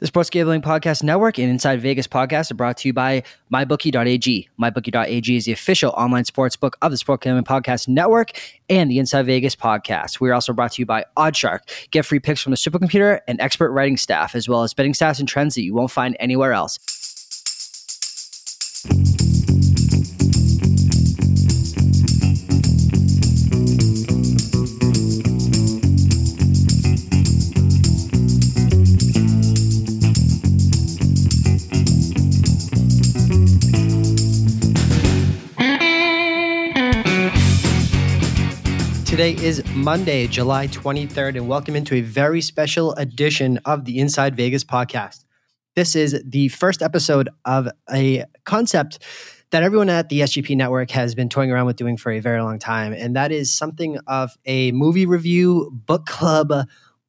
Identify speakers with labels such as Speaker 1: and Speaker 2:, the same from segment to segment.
Speaker 1: The Sports Gambling Podcast Network and Inside Vegas podcast are brought to you by MyBookie.ag. MyBookie.ag is the official online sports book of the Sports Gambling Podcast Network and the Inside Vegas podcast. We are also brought to you by OddsShark. Get free picks from the supercomputer and expert writing staff, as well as betting stats and trends that you won't find anywhere else. Monday, July 23rd, and welcome into a very special edition of the Inside Vegas podcast. This is the first episode of a concept that everyone at the SGP network has been toying around with doing for a very long time, and that is something of a movie review book club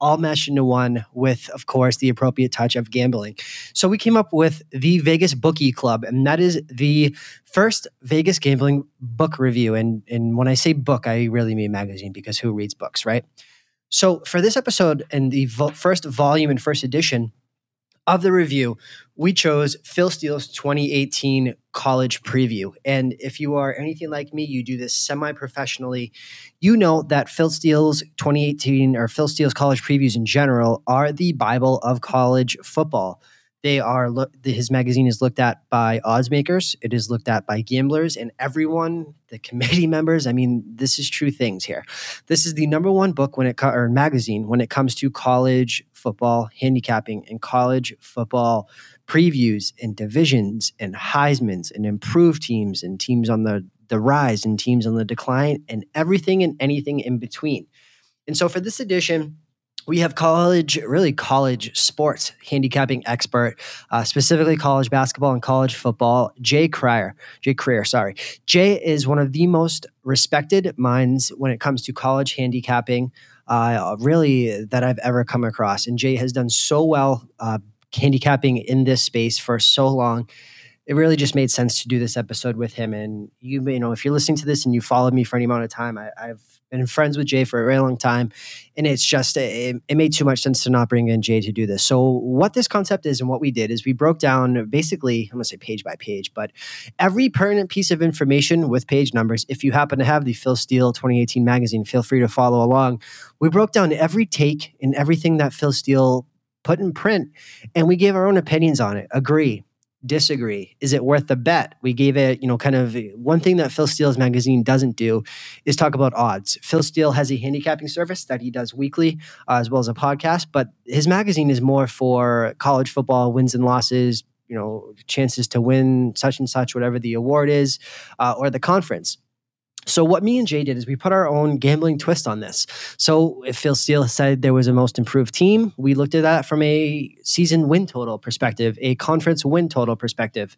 Speaker 1: all meshed into one with, of course, the appropriate touch of gambling. So we came up with the Vegas Bookie Club, and that is the first Vegas gambling book review. And, and when I say book, I really mean magazine because who reads books, right? So for this episode and the vo- first volume and first edition, of the review, we chose Phil Steele's 2018 college preview. And if you are anything like me, you do this semi professionally. You know that Phil Steele's 2018 or Phil Steele's college previews in general are the Bible of college football. They are look. His magazine is looked at by odds makers. It is looked at by gamblers and everyone, the committee members. I mean, this is true things here. This is the number one book when it or magazine when it comes to college football handicapping and college football previews and divisions and Heisman's and improved teams and teams on the the rise and teams on the decline and everything and anything in between. And so for this edition we have college, really college sports handicapping expert, uh, specifically college basketball and college football, Jay Krier. Jay Krier, sorry. Jay is one of the most respected minds when it comes to college handicapping, uh, really that I've ever come across. And Jay has done so well uh, handicapping in this space for so long it really just made sense to do this episode with him. And you, you know, if you're listening to this and you followed me for any amount of time, I, have been friends with Jay for a very long time, and it's just it, it, made too much sense to not bring in Jay to do this. So what this concept is and what we did is we broke down basically I'm gonna say page by page, but every pertinent piece of information with page numbers. If you happen to have the Phil Steele 2018 magazine, feel free to follow along. We broke down every take and everything that Phil Steele put in print, and we gave our own opinions on it. Agree, disagree. Is it worth the bet? We gave it you know kind of one thing that phil steele's magazine doesn't do is talk about odds. Phil steele has a handicapping service that he does weekly uh, as well as a podcast but his magazine is more for college football wins and losses you know chances to win such and such whatever the award is uh, or the conference so what me and Jay did is we put our own gambling twist on this. So if Phil Steele said there was a most improved team, we looked at that from a season win total perspective, a conference win total perspective.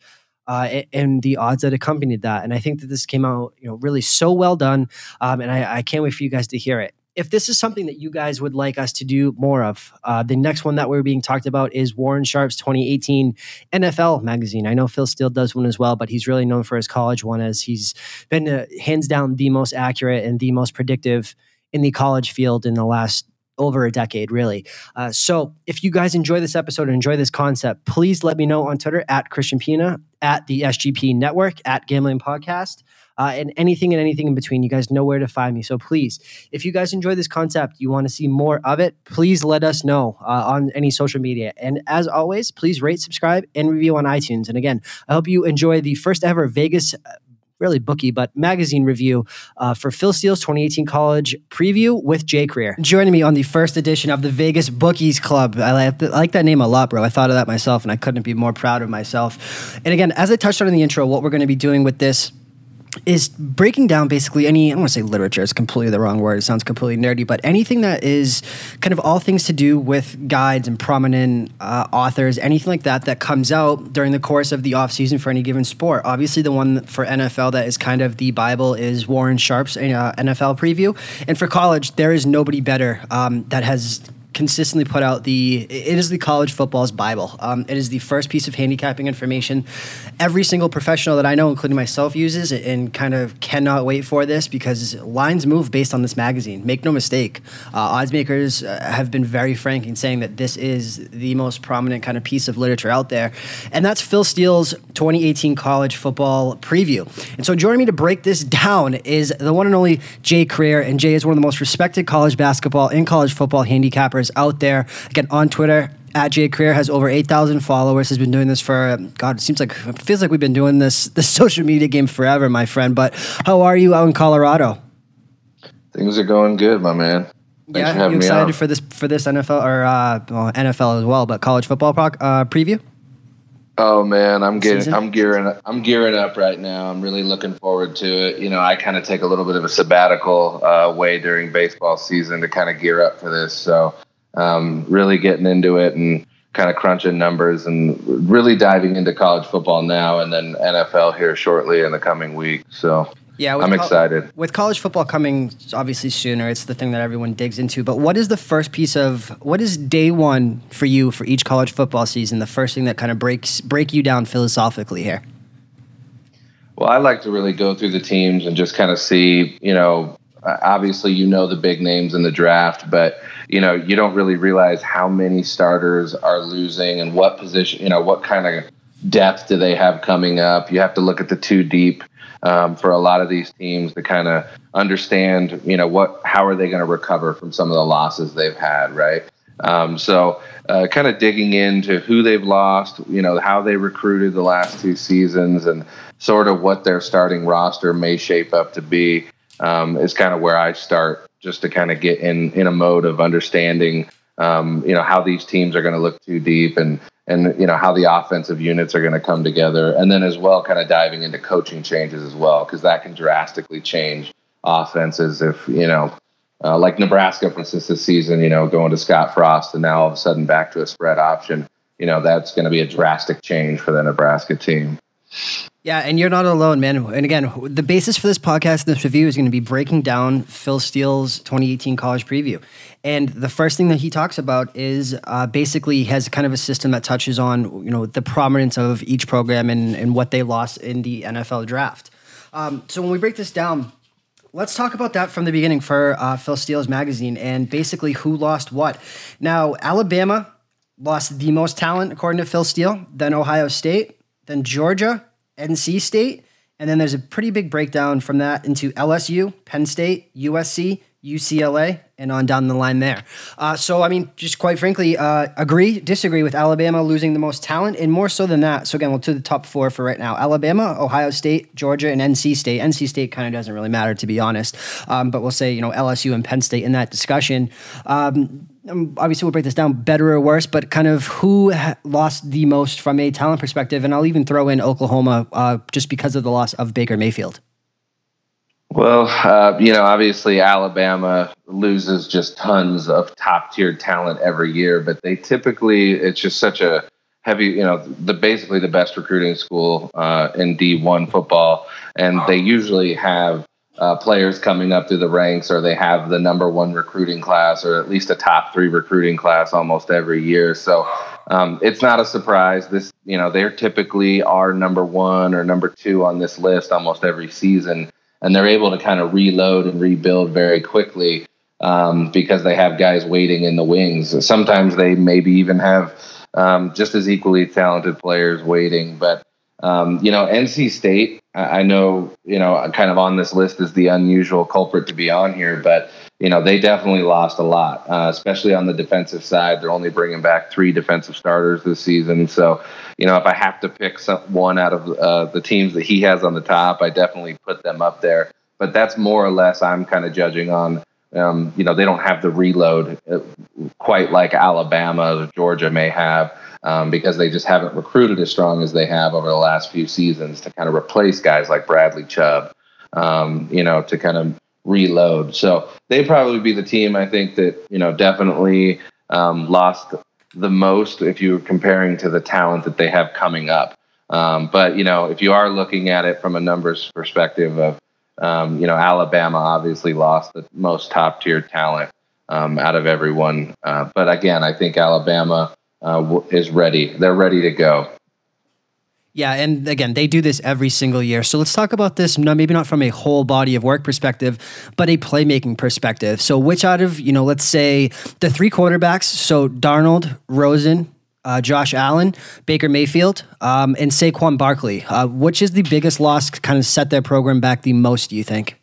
Speaker 1: Uh, and the odds that accompanied that, and I think that this came out, you know, really so well done, um, and I, I can't wait for you guys to hear it if this is something that you guys would like us to do more of, uh, the next one that we're being talked about is Warren Sharp's 2018 NFL magazine. I know Phil Steele does one as well, but he's really known for his college one as he's been uh, hands down the most accurate and the most predictive in the college field in the last over a decade, really. Uh, so if you guys enjoy this episode and enjoy this concept, please let me know on Twitter at Christian Pina, at the SGP Network, at Gambling Podcast uh, and anything and anything in between. You guys know where to find me. So please, if you guys enjoy this concept, you want to see more of it, please let us know uh, on any social media. And as always, please rate, subscribe, and review on iTunes. And again, I hope you enjoy the first ever Vegas uh, really bookie, but magazine review uh, for Phil Steele's 2018 college preview with Jay Krier. Joining me on the first edition of the Vegas Bookies Club. I like, I like, that name a lot, bro. I thought of that myself, and I couldn't be more proud of myself. And again, as I touched on in the intro, what we're going to be doing with this is breaking down basically any I don't want to say literature it's completely the wrong word it sounds completely nerdy but anything that is kind of all things to do with guides and prominent uh, authors anything like that that comes out during the course of the off season for any given sport. Obviously the one for NFL that is kind of the bible is Warren Sharp's uh, NFL preview. And for college there is nobody better um, that has consistently put out the it is the college football's bible. Um, it is the first piece of handicapping information. Every single professional that i know including myself uses and kind of cannot wait for this because lines move based on this magazine. Make no mistake uh, odds makers uh, have been very frank in saying that this is the most prominent kind of piece of literature out there. And that's phil steele's 2018 college football preview. And so joining me to break this down is the one and only jay Krier, and jay is one of the most respected college basketball and college football handicappers out there. Again, on Twitter, at Jay Krier has over 8,000 followers. Has been doing this for, God, it seems like, it feels like we've been doing this, this social media game forever, my friend. But how are you out in Colorado?
Speaker 2: Things are going good, my man.
Speaker 1: Thanks yeah, you excited for this for this NFL or uh, well, NFL as well, but college football pro- uh, preview?
Speaker 2: Oh man, I'm getting Season? I'm gearing I'm gearing up right now. I'm really looking forward to it. You know, I kind of take a little bit of a sabbatical uh, way during baseball season to kind of gear up for this. So, um, really getting into it and kind of crunching numbers and really diving into college football now and then NFL here shortly in the coming week. So, yeah, I'm excited.
Speaker 1: with college football coming obviously sooner, it's the thing that everyone digs into. But what is the first piece of what is day one for you for each college football season? The first thing that kind of breaks break you down philosophically here.
Speaker 2: Well, I like to really go through the teams and just kind of see, you know, obviously you know the big names in the draft, but you know you don't really realize how many starters are losing and what position, you know, what kind of depth do they have coming up. You have to look at the two deep um, for a lot of these teams to kind of understand, you know, what how are they going to recover from some of the losses they've had, right? Um, so, uh, kind of digging into who they've lost, you know, how they recruited the last two seasons, and sort of what their starting roster may shape up to be um, is kind of where I start, just to kind of get in in a mode of understanding, um, you know, how these teams are going to look too deep and and you know how the offensive units are going to come together. And then as well kind of diving into coaching changes as well because that can drastically change offenses if you know uh, like nebraska for instance this season you know going to scott frost and now all of a sudden back to a spread option you know that's going to be a drastic change for the nebraska team
Speaker 1: yeah, and you're not alone, man. And again, the basis for this podcast and this review is going to be breaking down Phil Steele's 2018 college preview. And the first thing that he talks about is uh, basically he has kind of a system that touches on you know the prominence of each program and, and what they lost in the NFL draft. Um, so when we break this down, let's talk about that from the beginning for uh, Phil Steele's magazine and basically who lost what. Now, Alabama lost the most talent according to Phil Steele, then Ohio State, then Georgia NC State. And then there's a pretty big breakdown from that into LSU, Penn State, USC, UCLA, and on down the line there. Uh, so, I mean, just quite frankly, uh, agree, disagree with Alabama losing the most talent, and more so than that. So, again, we'll to the top four for right now Alabama, Ohio State, Georgia, and NC State. NC State kind of doesn't really matter, to be honest. Um, but we'll say, you know, LSU and Penn State in that discussion. Um, um, obviously we'll break this down better or worse, but kind of who lost the most from a talent perspective, and I'll even throw in Oklahoma uh, just because of the loss of Baker Mayfield.
Speaker 2: Well, uh, you know, obviously Alabama loses just tons of top tier talent every year, but they typically it's just such a heavy, you know, the basically the best recruiting school uh, in D1 football, and they usually have uh, players coming up through the ranks, or they have the number one recruiting class, or at least a top three recruiting class almost every year. So um, it's not a surprise. This, you know, they're typically our number one or number two on this list almost every season, and they're able to kind of reload and rebuild very quickly um, because they have guys waiting in the wings. Sometimes they maybe even have um, just as equally talented players waiting, but um, you know, NC State, I know, you know, kind of on this list is the unusual culprit to be on here, but, you know, they definitely lost a lot, uh, especially on the defensive side. They're only bringing back three defensive starters this season. So, you know, if I have to pick some, one out of uh, the teams that he has on the top, I definitely put them up there. But that's more or less I'm kind of judging on. Um, you know, they don't have the reload uh, quite like Alabama or Georgia may have um, because they just haven't recruited as strong as they have over the last few seasons to kind of replace guys like Bradley Chubb, um, you know, to kind of reload. So they probably be the team I think that you know definitely um, lost the most if you're comparing to the talent that they have coming up. Um, but you know, if you are looking at it from a numbers perspective of um, you know, Alabama obviously lost the most top tier talent um, out of everyone. Uh, but again, I think Alabama uh, is ready. They're ready to go.
Speaker 1: Yeah, and again, they do this every single year. So let's talk about this, maybe not from a whole body of work perspective, but a playmaking perspective. So, which out of, you know, let's say the three quarterbacks, so Darnold, Rosen, uh, Josh Allen, Baker Mayfield, um, and Saquon Barkley, uh, which is the biggest loss, kind of set their program back the most, do you think?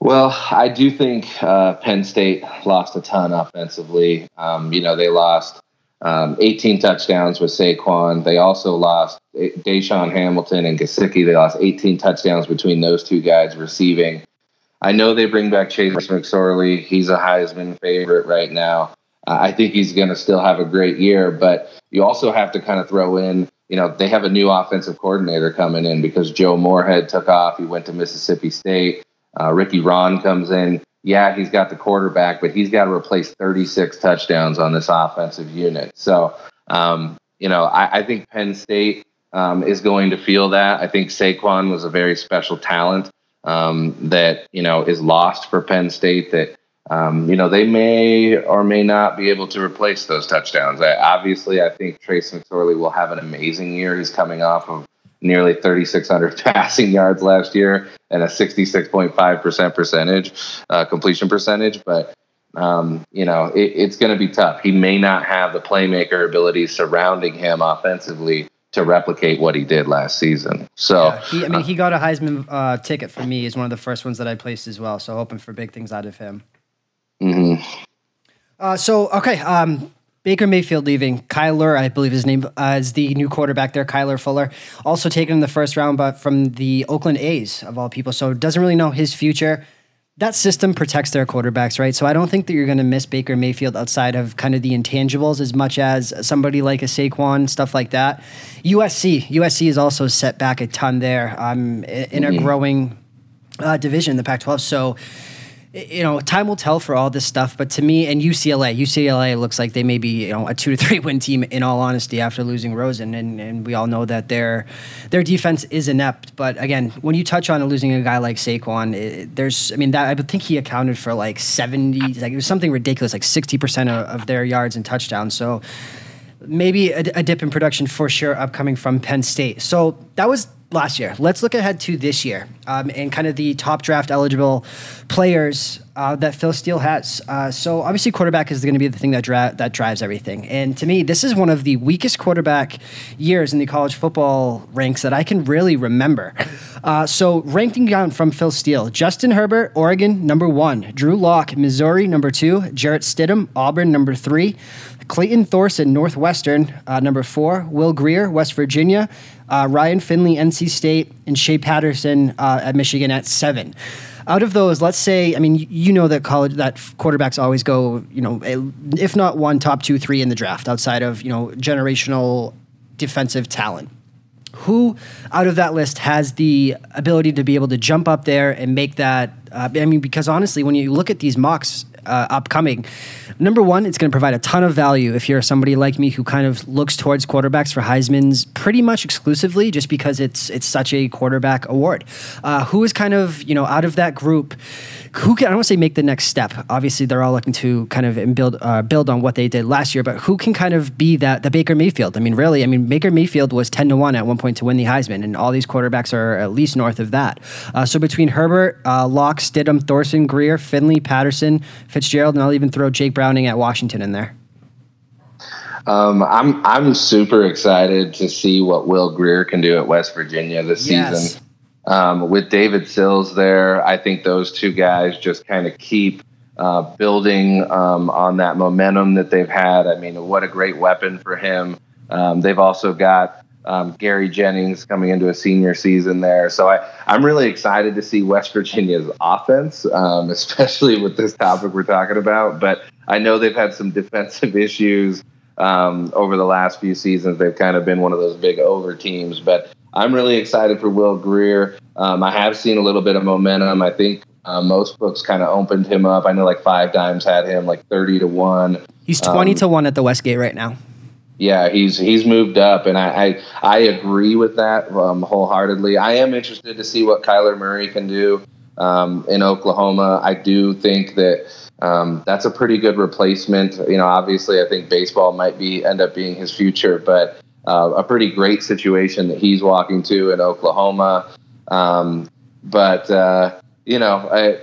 Speaker 2: Well, I do think uh, Penn State lost a ton offensively. Um, you know, they lost um, 18 touchdowns with Saquon. They also lost DaeSean Hamilton and Gesicki. They lost 18 touchdowns between those two guys receiving. I know they bring back Trace McSorley. He's a Heisman favorite right now. Uh, I think he's going to still have a great year, but you also have to kind of throw in, you know, they have a new offensive coordinator coming in because Joe Moorhead took off. He went to Mississippi State. Uh, Ricky Rahne comes in yeah, he's got the quarterback, but he's got to replace 36 touchdowns on this offensive unit. So, um, you know, I, I, think Penn State um, is going to feel that. I think Saquon was a very special talent um, that, you know, is lost for Penn State that, um, you know, they may or may not be able to replace those touchdowns. I, obviously, I think Trace McSorley will have an amazing year. He's coming off of nearly 3,600 passing yards last year and a 66.5% percentage uh, completion percentage. But um, you know, it, it's going to be tough. He may not have the playmaker abilities surrounding him offensively to replicate what he did last season. So,
Speaker 1: yeah, he, I mean, uh, he got a Heisman uh, ticket for me. He's one of the first ones that I placed as well. So, hoping for big things out of him.
Speaker 2: Mm-hmm.
Speaker 1: Uh, so, okay. Um, Baker Mayfield leaving. Kyler, I believe his name uh, is the new quarterback there. Kyler Fuller, also taken in the first round, but from the Oakland A's of all people. So doesn't really know his future. That system protects their quarterbacks, right? So I don't think that you're going to miss Baker Mayfield outside of kind of the intangibles as much as somebody like a Saquon, stuff like that. USC, USC is also set back a ton there um, in a mm-hmm. growing uh, division, the Pac-12. So you know, time will tell for all this stuff. But to me, and UCLA, UCLA looks like they may be you know a two to three win team in all honesty after losing Rosen, and, and we all know that their their defense is inept. But again, when you touch on losing a guy like Saquon, it, there's I mean that I think he accounted for like seventy, like it was something ridiculous, like sixty percent of, of their yards and touchdowns. So maybe a, a dip in production for sure upcoming from Penn State. So that was last year. Let's look ahead to this year um, and kind of the top draft eligible players uh, that Phil Steele has. Uh, so obviously, quarterback is going to be the thing that dra- that drives everything. And to me, this is one of the weakest quarterback years in the college football ranks that I can really remember. Uh, so ranking down from Phil Steele: Justin Herbert, Oregon, number one; Drew Lock, Missouri, number two; Jarrett Stidham, Auburn, number three; Clayton Thorson, Northwestern, uh, number four; Will Grier, West Virginia uh, Ryan Finley, NC State, and Shea Patterson uh, at Michigan at seven. Out of those, let's say, I mean, you know that college that quarterbacks always go, you know, if not one, top two, three in the draft outside of you know generational defensive talent. Who out of that list has the ability to be able to jump up there and make that? Uh, I mean, because honestly, when you look at these mocks uh, upcoming. Number one, it's going to provide a ton of value if you're somebody like me who kind of looks towards quarterbacks for Heisman's pretty much exclusively, just because it's it's such a quarterback award. Uh, who is kind of you know out of that group? Who can I don't want to say make the next step? Obviously, they're all looking to kind of build uh, build on what they did last year, but who can kind of be that the Baker Mayfield? I mean, really, I mean, Baker Mayfield was ten to one at one point to win the Heisman, and all these quarterbacks are at least north of that. Uh, so between Herbert, uh, Lock, Stidham, Thorson, Grier, Finley, Patterson, Fitzgerald, and I'll even throw Jake Browning at Washington in there.
Speaker 2: Um, I'm I'm super excited to see what Will Grier can do at West Virginia this yes. season. Um, with David Sills there, I think those two guys just kind of keep uh, building um, on that momentum that they've had. I mean, what a great weapon for him. Um, they've also got um, Gary Jennings coming into a senior season there. So I, I'm really excited to see West Virginia's offense, um, especially with this topic we're talking about. But I know they've had some defensive issues um, over the last few seasons. They've kind of been one of those big over teams. But I'm really excited for Will Grier. Um, I have seen a little bit of momentum. I think uh, most books kind of opened him up. I know like Five Dimes had him like 30 to 1.
Speaker 1: He's 20 um, to 1 at the Westgate right now.
Speaker 2: Yeah, he's he's moved up, and I I, I agree with that um, wholeheartedly. I am interested to see what Kyler Murray can do. um, in Oklahoma. I do think that um, that's a pretty good replacement. You know, obviously, I think baseball might be end up being his future, but uh, a pretty great situation that he's walking to in Oklahoma. Um, but uh, you know, I,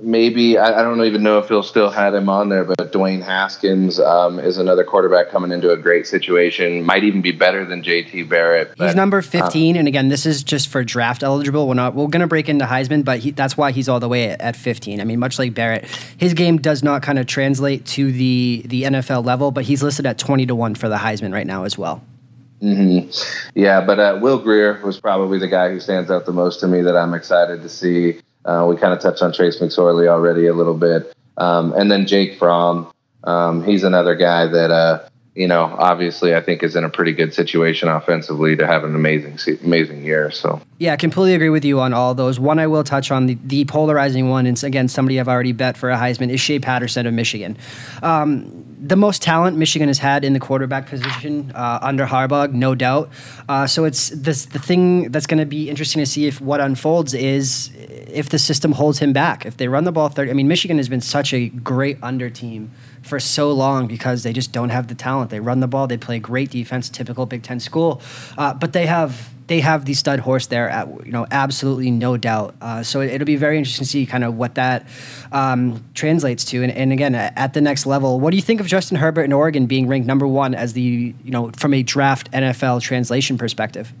Speaker 2: maybe I, I, don't even know if he'll still had him on there, but Dwayne Haskins um, is another quarterback coming into a great situation. Might even be better than JT Barrett.
Speaker 1: But, he's number fifteen, um, and again, this is just for draft eligible. We're not we're going to break into Heisman, but he, that's why he's all the way at, at, fifteen. I mean, much like Barrett, his game does not kind of translate to the the NFL level, but he's listed at twenty to one for the Heisman right now as well.
Speaker 2: Mm-hmm. Yeah, but uh, Will Grier was probably the guy who stands out the most to me that I'm excited to see. Uh, we kind of touched on Trace McSorley already a little bit. Um, and then Jake Fromm. Um, he's another guy that, uh, you know, obviously I think is in a pretty good situation offensively to have an amazing, amazing year. So
Speaker 1: yeah, I completely agree with you on all those. One I will touch on the, the polarizing one, and again, somebody I've already bet for a Heisman is Shea Patterson of Michigan. Um, the most talent Michigan has had in the quarterback position uh, under Harbaugh, no doubt. Uh, so it's this the thing that's going to be interesting to see if what unfolds is if the system holds him back. If they run the ball thirty, I mean, Michigan has been such a great under team for so long because they just don't have the talent. They run the ball, they play great defense, typical Big Ten school, uh, but they have they have the stud horse there, at, you know, absolutely no doubt. Uh, so it, will be very interesting to see kind of what that um, translates to. And, and, again, at the next level, what do you think of Justin Herbert in Oregon being ranked number one as the, you know, from a draft NFL translation perspective?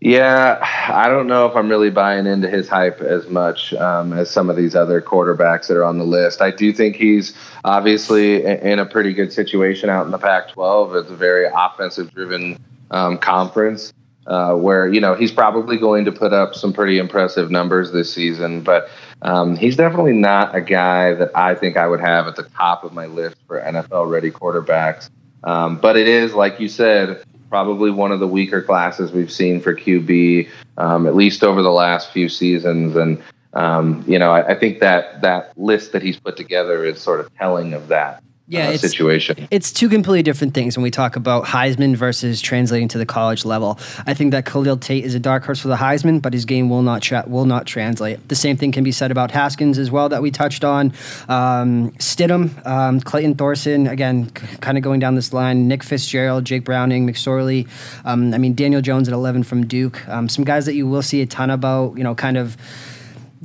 Speaker 2: Yeah, I don't know if I'm really buying into his hype as much um, as some of these other quarterbacks that are on the list. I do think he's obviously in a pretty good situation out in the Pac 12. It's a very offensive driven um, conference uh, where you know he's probably going to put up some pretty impressive numbers this season, but um, he's definitely not a guy that I think I would have at the top of my list for NFL ready quarterbacks. Um, but it is, like you said, probably one of the weaker classes we've seen for QB, um, at least over the last few seasons. And um, you know, I, I think that that list that he's put together is sort of telling of that yeah, uh, it's, situation.
Speaker 1: It's two completely different things when we talk about Heisman versus translating to the college level. I think that Khalil Tate is a dark horse for the Heisman, but his game will not tra- will not translate. The same thing can be said about Haskins as well that we touched on. Um, Stidham, um, Clayton Thorson, again, c- kind of going down this line. Nick Fitzgerald, Jake Browning, McSorley. Um, I mean, Daniel Jones at 11 from Duke. Um, some guys that you will see a ton about, you know, kind of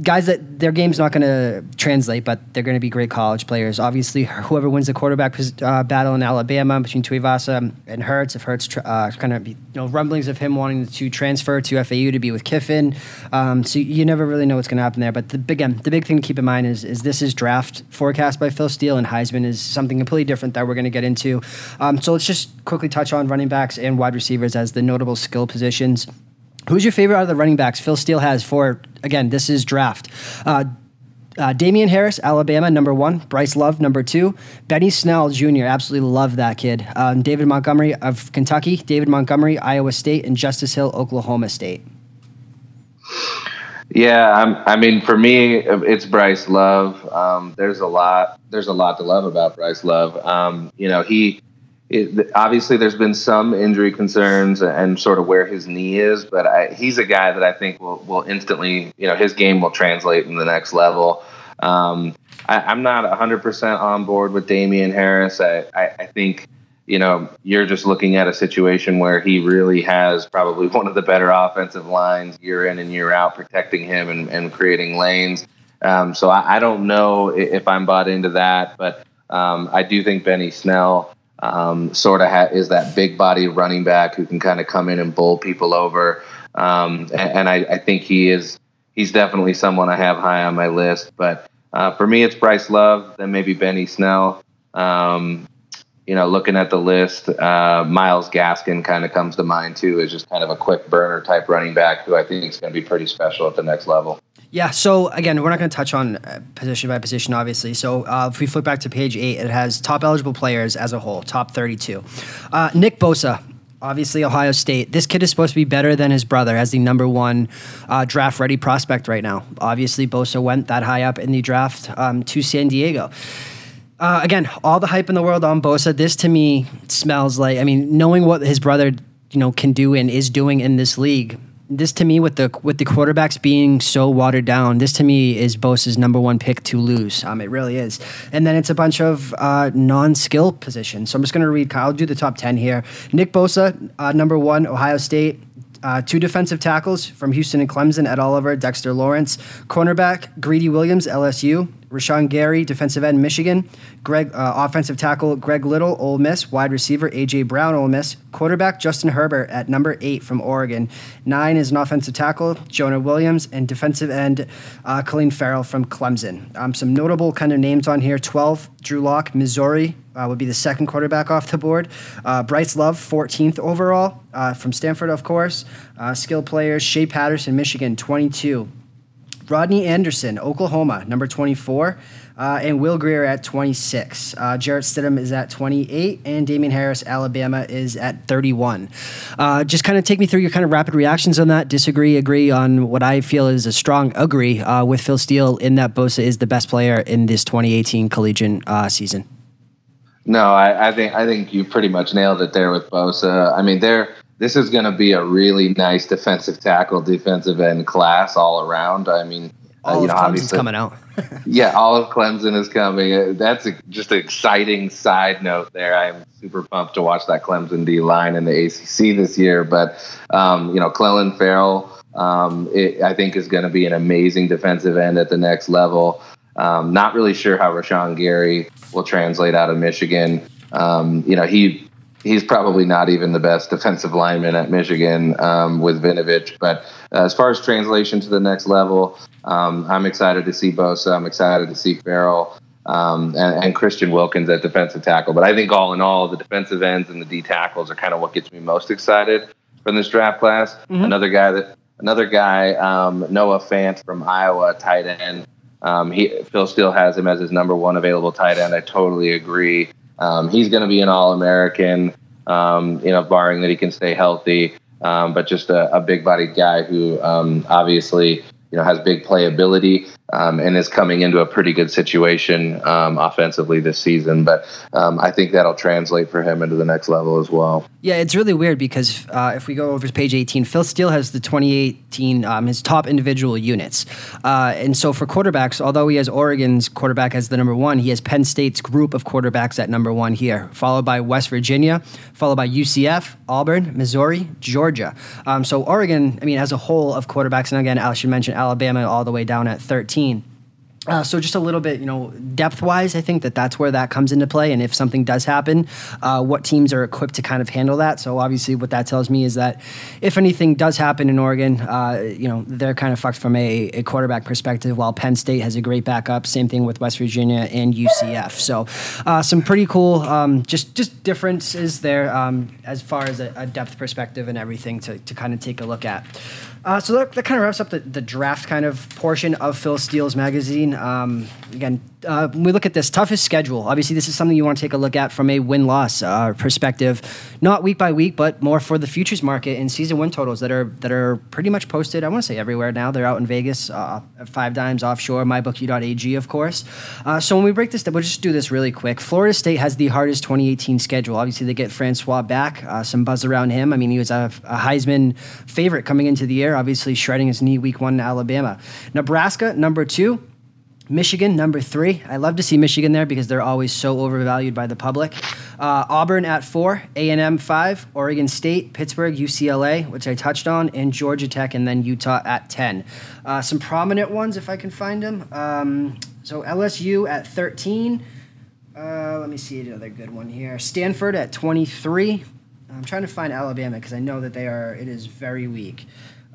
Speaker 1: guys that their game's not going to translate, but they're going to be great college players. Obviously, whoever wins the quarterback uh, battle in Alabama between Tuivasa and Hurts, if Hurts uh, kind of you know rumblings of him wanting to transfer to FAU to be with Kiffin, um, so you never really know what's going to happen there. But the big again, the big thing to keep in mind is is this is draft forecast by Phil Steele, and Heisman is something completely different that we're going to get into. Um, so let's just quickly touch on running backs and wide receivers as the notable skill positions. Who's your favorite out of the running backs? Phil Steele has four. Again, this is draft. Uh, uh, Damien Harris, Alabama, number one. Bryce Love, number two. Benny Snell Jr., absolutely love that kid. Um, David Montgomery of Kentucky. David Montgomery, Iowa State. And Justice Hill, Oklahoma State.
Speaker 2: Yeah, I'm, i mean, for me, it's Bryce Love. Um, there's a lot. There's a lot to love about Bryce Love. Um, you know, he it, obviously there's been some injury concerns and sort of where his knee is, but I, he's a guy that I think will, will instantly, you know, his game will translate in the next level. Um, I, am not 100% on board with Damien Harris. I, I, I, think, you know, you're just looking at a situation where he really has probably one of the better offensive lines year in and year out, protecting him and, and creating lanes. Um, so I, I, don't know if I'm bought into that, but um, I do think Benny Snell um, sort of ha- is that big body running back who can kind of come in and bowl people over. Um, and, and I, I, think he is he's definitely someone I have high on my list. But uh, for me, it's Bryce Love, then maybe Benny Snell. Um, you know, looking at the list, uh, Myles Gaskin kind of comes to mind too, as just kind of a quick burner type running back who I think is going to be pretty special at the next level.
Speaker 1: Yeah. So again, we're not going to touch on uh, position by position, obviously. So uh, if we flip back to page eight, it has top eligible players as a whole, top 32. Uh, Nick Bosa, obviously Ohio State. This kid is supposed to be better than his brother as the number one uh, draft ready prospect right now. Obviously, Bosa went that high up in the draft um, to San Diego. Uh, again, all the hype in the world on Bosa. This to me smells like, I mean, knowing what his brother, you know, can do and is doing in this league, this to me with the with the quarterbacks being so watered down, this to me is Bosa's number one pick to lose. Um, it really is. And then it's a bunch of uh, non-skill positions. So I'm just going to read. I'll do the top ten here. Nick Bosa, uh, number one, Ohio State. Uh, two defensive tackles from Houston and Clemson, Ed Oliver, Dexter Lawrence. Cornerback, Greedy Williams, LSU. Rashan Gary, defensive end, Michigan. Greg, uh, offensive tackle, Greg Little, Ole Miss. Wide receiver, A.J. Brown, Ole Miss. Quarterback, Justin Herbert at number eight from Oregon. Nine is an offensive tackle, Jonah Williams. And defensive end, uh, Clelin Ferrell from Clemson. Um, some notable kind of names on here 12, Drew Lock, Missouri. Uh, would be the second quarterback off the board. Uh, Bryce Love, 14th overall uh, from Stanford, of course. Uh, skill players, Shea Patterson, Michigan, 22. Rodney Anderson, Oklahoma, number 24. Uh, and Will Grier at 26. Uh, Jarrett Stidham is at 28, and Damien Harris, Alabama, is at 31. Uh, just kind of take me through your kind of rapid reactions on that. Disagree, agree on what I feel is a strong agree uh, with Phil Steele in that Bosa is the best player in this 2018 collegiate uh, season.
Speaker 2: No, I, I think I think you pretty much nailed it there with Bosa. I mean, they're this is going to be a really nice defensive tackle, defensive end class all around. I mean,
Speaker 1: uh, all uh, you know, obviously Clemson's coming out.
Speaker 2: yeah, all of Clemson is coming. Uh, that's a, just an exciting side note there. I'm super pumped to watch that Clemson D line in the ACC this year. But um, you know, Clelin Ferrell, um, it, I think, is going to be an amazing defensive end at the next level. Um, not really sure how Rashan Gary will translate out of Michigan. Um, you know, he he's probably not even the best defensive lineman at Michigan um, with Vinovich. But uh, as far as translation to the next level, um, I'm excited to see Bosa. I'm excited to see Ferrell Um, and, and, Christian Wilkins at defensive tackle. But I think all in all, the defensive ends and the D tackles are kind of what gets me most excited from this draft class. Mm-hmm. Another guy that another guy, um, Noah Fant from Iowa, tight end. Um, he Phil Steele has him as his number one available tight end. I totally agree. Um, he's going to be an All American, um, you know, barring that he can stay healthy. Um, but just a, a big bodied guy who um, obviously you know has big playability um, and is coming into a pretty good situation um, offensively this season. But um, I think that'll translate for him into the next level as well.
Speaker 1: Yeah, it's really weird because uh, if we go over to page 18, Phil Steele has the 2018 um, his top individual units, uh, and so for quarterbacks, although he has Oregon's quarterback as the number one, he has Penn State's group of quarterbacks at number one here, followed by West Virginia, followed by UCF, Auburn, Missouri, Georgia. Um, so Oregon, I mean, as a whole of quarterbacks, and again, I should mention Alabama all the way down at 13. Uh, so just a little bit, you know, depth wise, I think that that's where that comes into play. And if something does happen, uh, what teams are equipped to kind of handle that? So obviously, what that tells me is that if anything does happen in Oregon, uh, you know, they're kind of fucked from a, a, quarterback perspective. While Penn State has a great backup, same thing with West Virginia and UCF. So uh, some pretty cool, um, just just differences there um, as far as a, a, depth perspective and everything to to kind of take a look at. Uh, so that, that kind of wraps up the, the draft kind of portion of Phil Steele's magazine. Um, again, uh, when we look at this toughest schedule, obviously this is something you want to take a look at from a win loss uh, perspective, not week by week, but more for the futures market and season win totals that are that are pretty much posted. I want to say everywhere now. They're out in Vegas, uh, five dimes offshore, mybookie.ag, of course. Uh, so when we break this, down, we'll just do this really quick. Florida State has the hardest 2018 schedule. Obviously, they get Francois back. Uh, some buzz around him. I mean, he was a, a Heisman favorite coming into the year. Obviously, shredding his knee week one in Alabama. Nebraska number two. Michigan, number three. I love to see Michigan there because they're always so overvalued by the public. Uh, Auburn at four, A&M five, Oregon State, Pittsburgh, UCLA, which I touched on, and Georgia Tech, and then Utah at 10. Uh, some prominent ones, if I can find them. Um, so LSU at 13. Uh, let me see another good one here. Stanford at 23. I'm trying to find Alabama because I know that they are, it is very weak.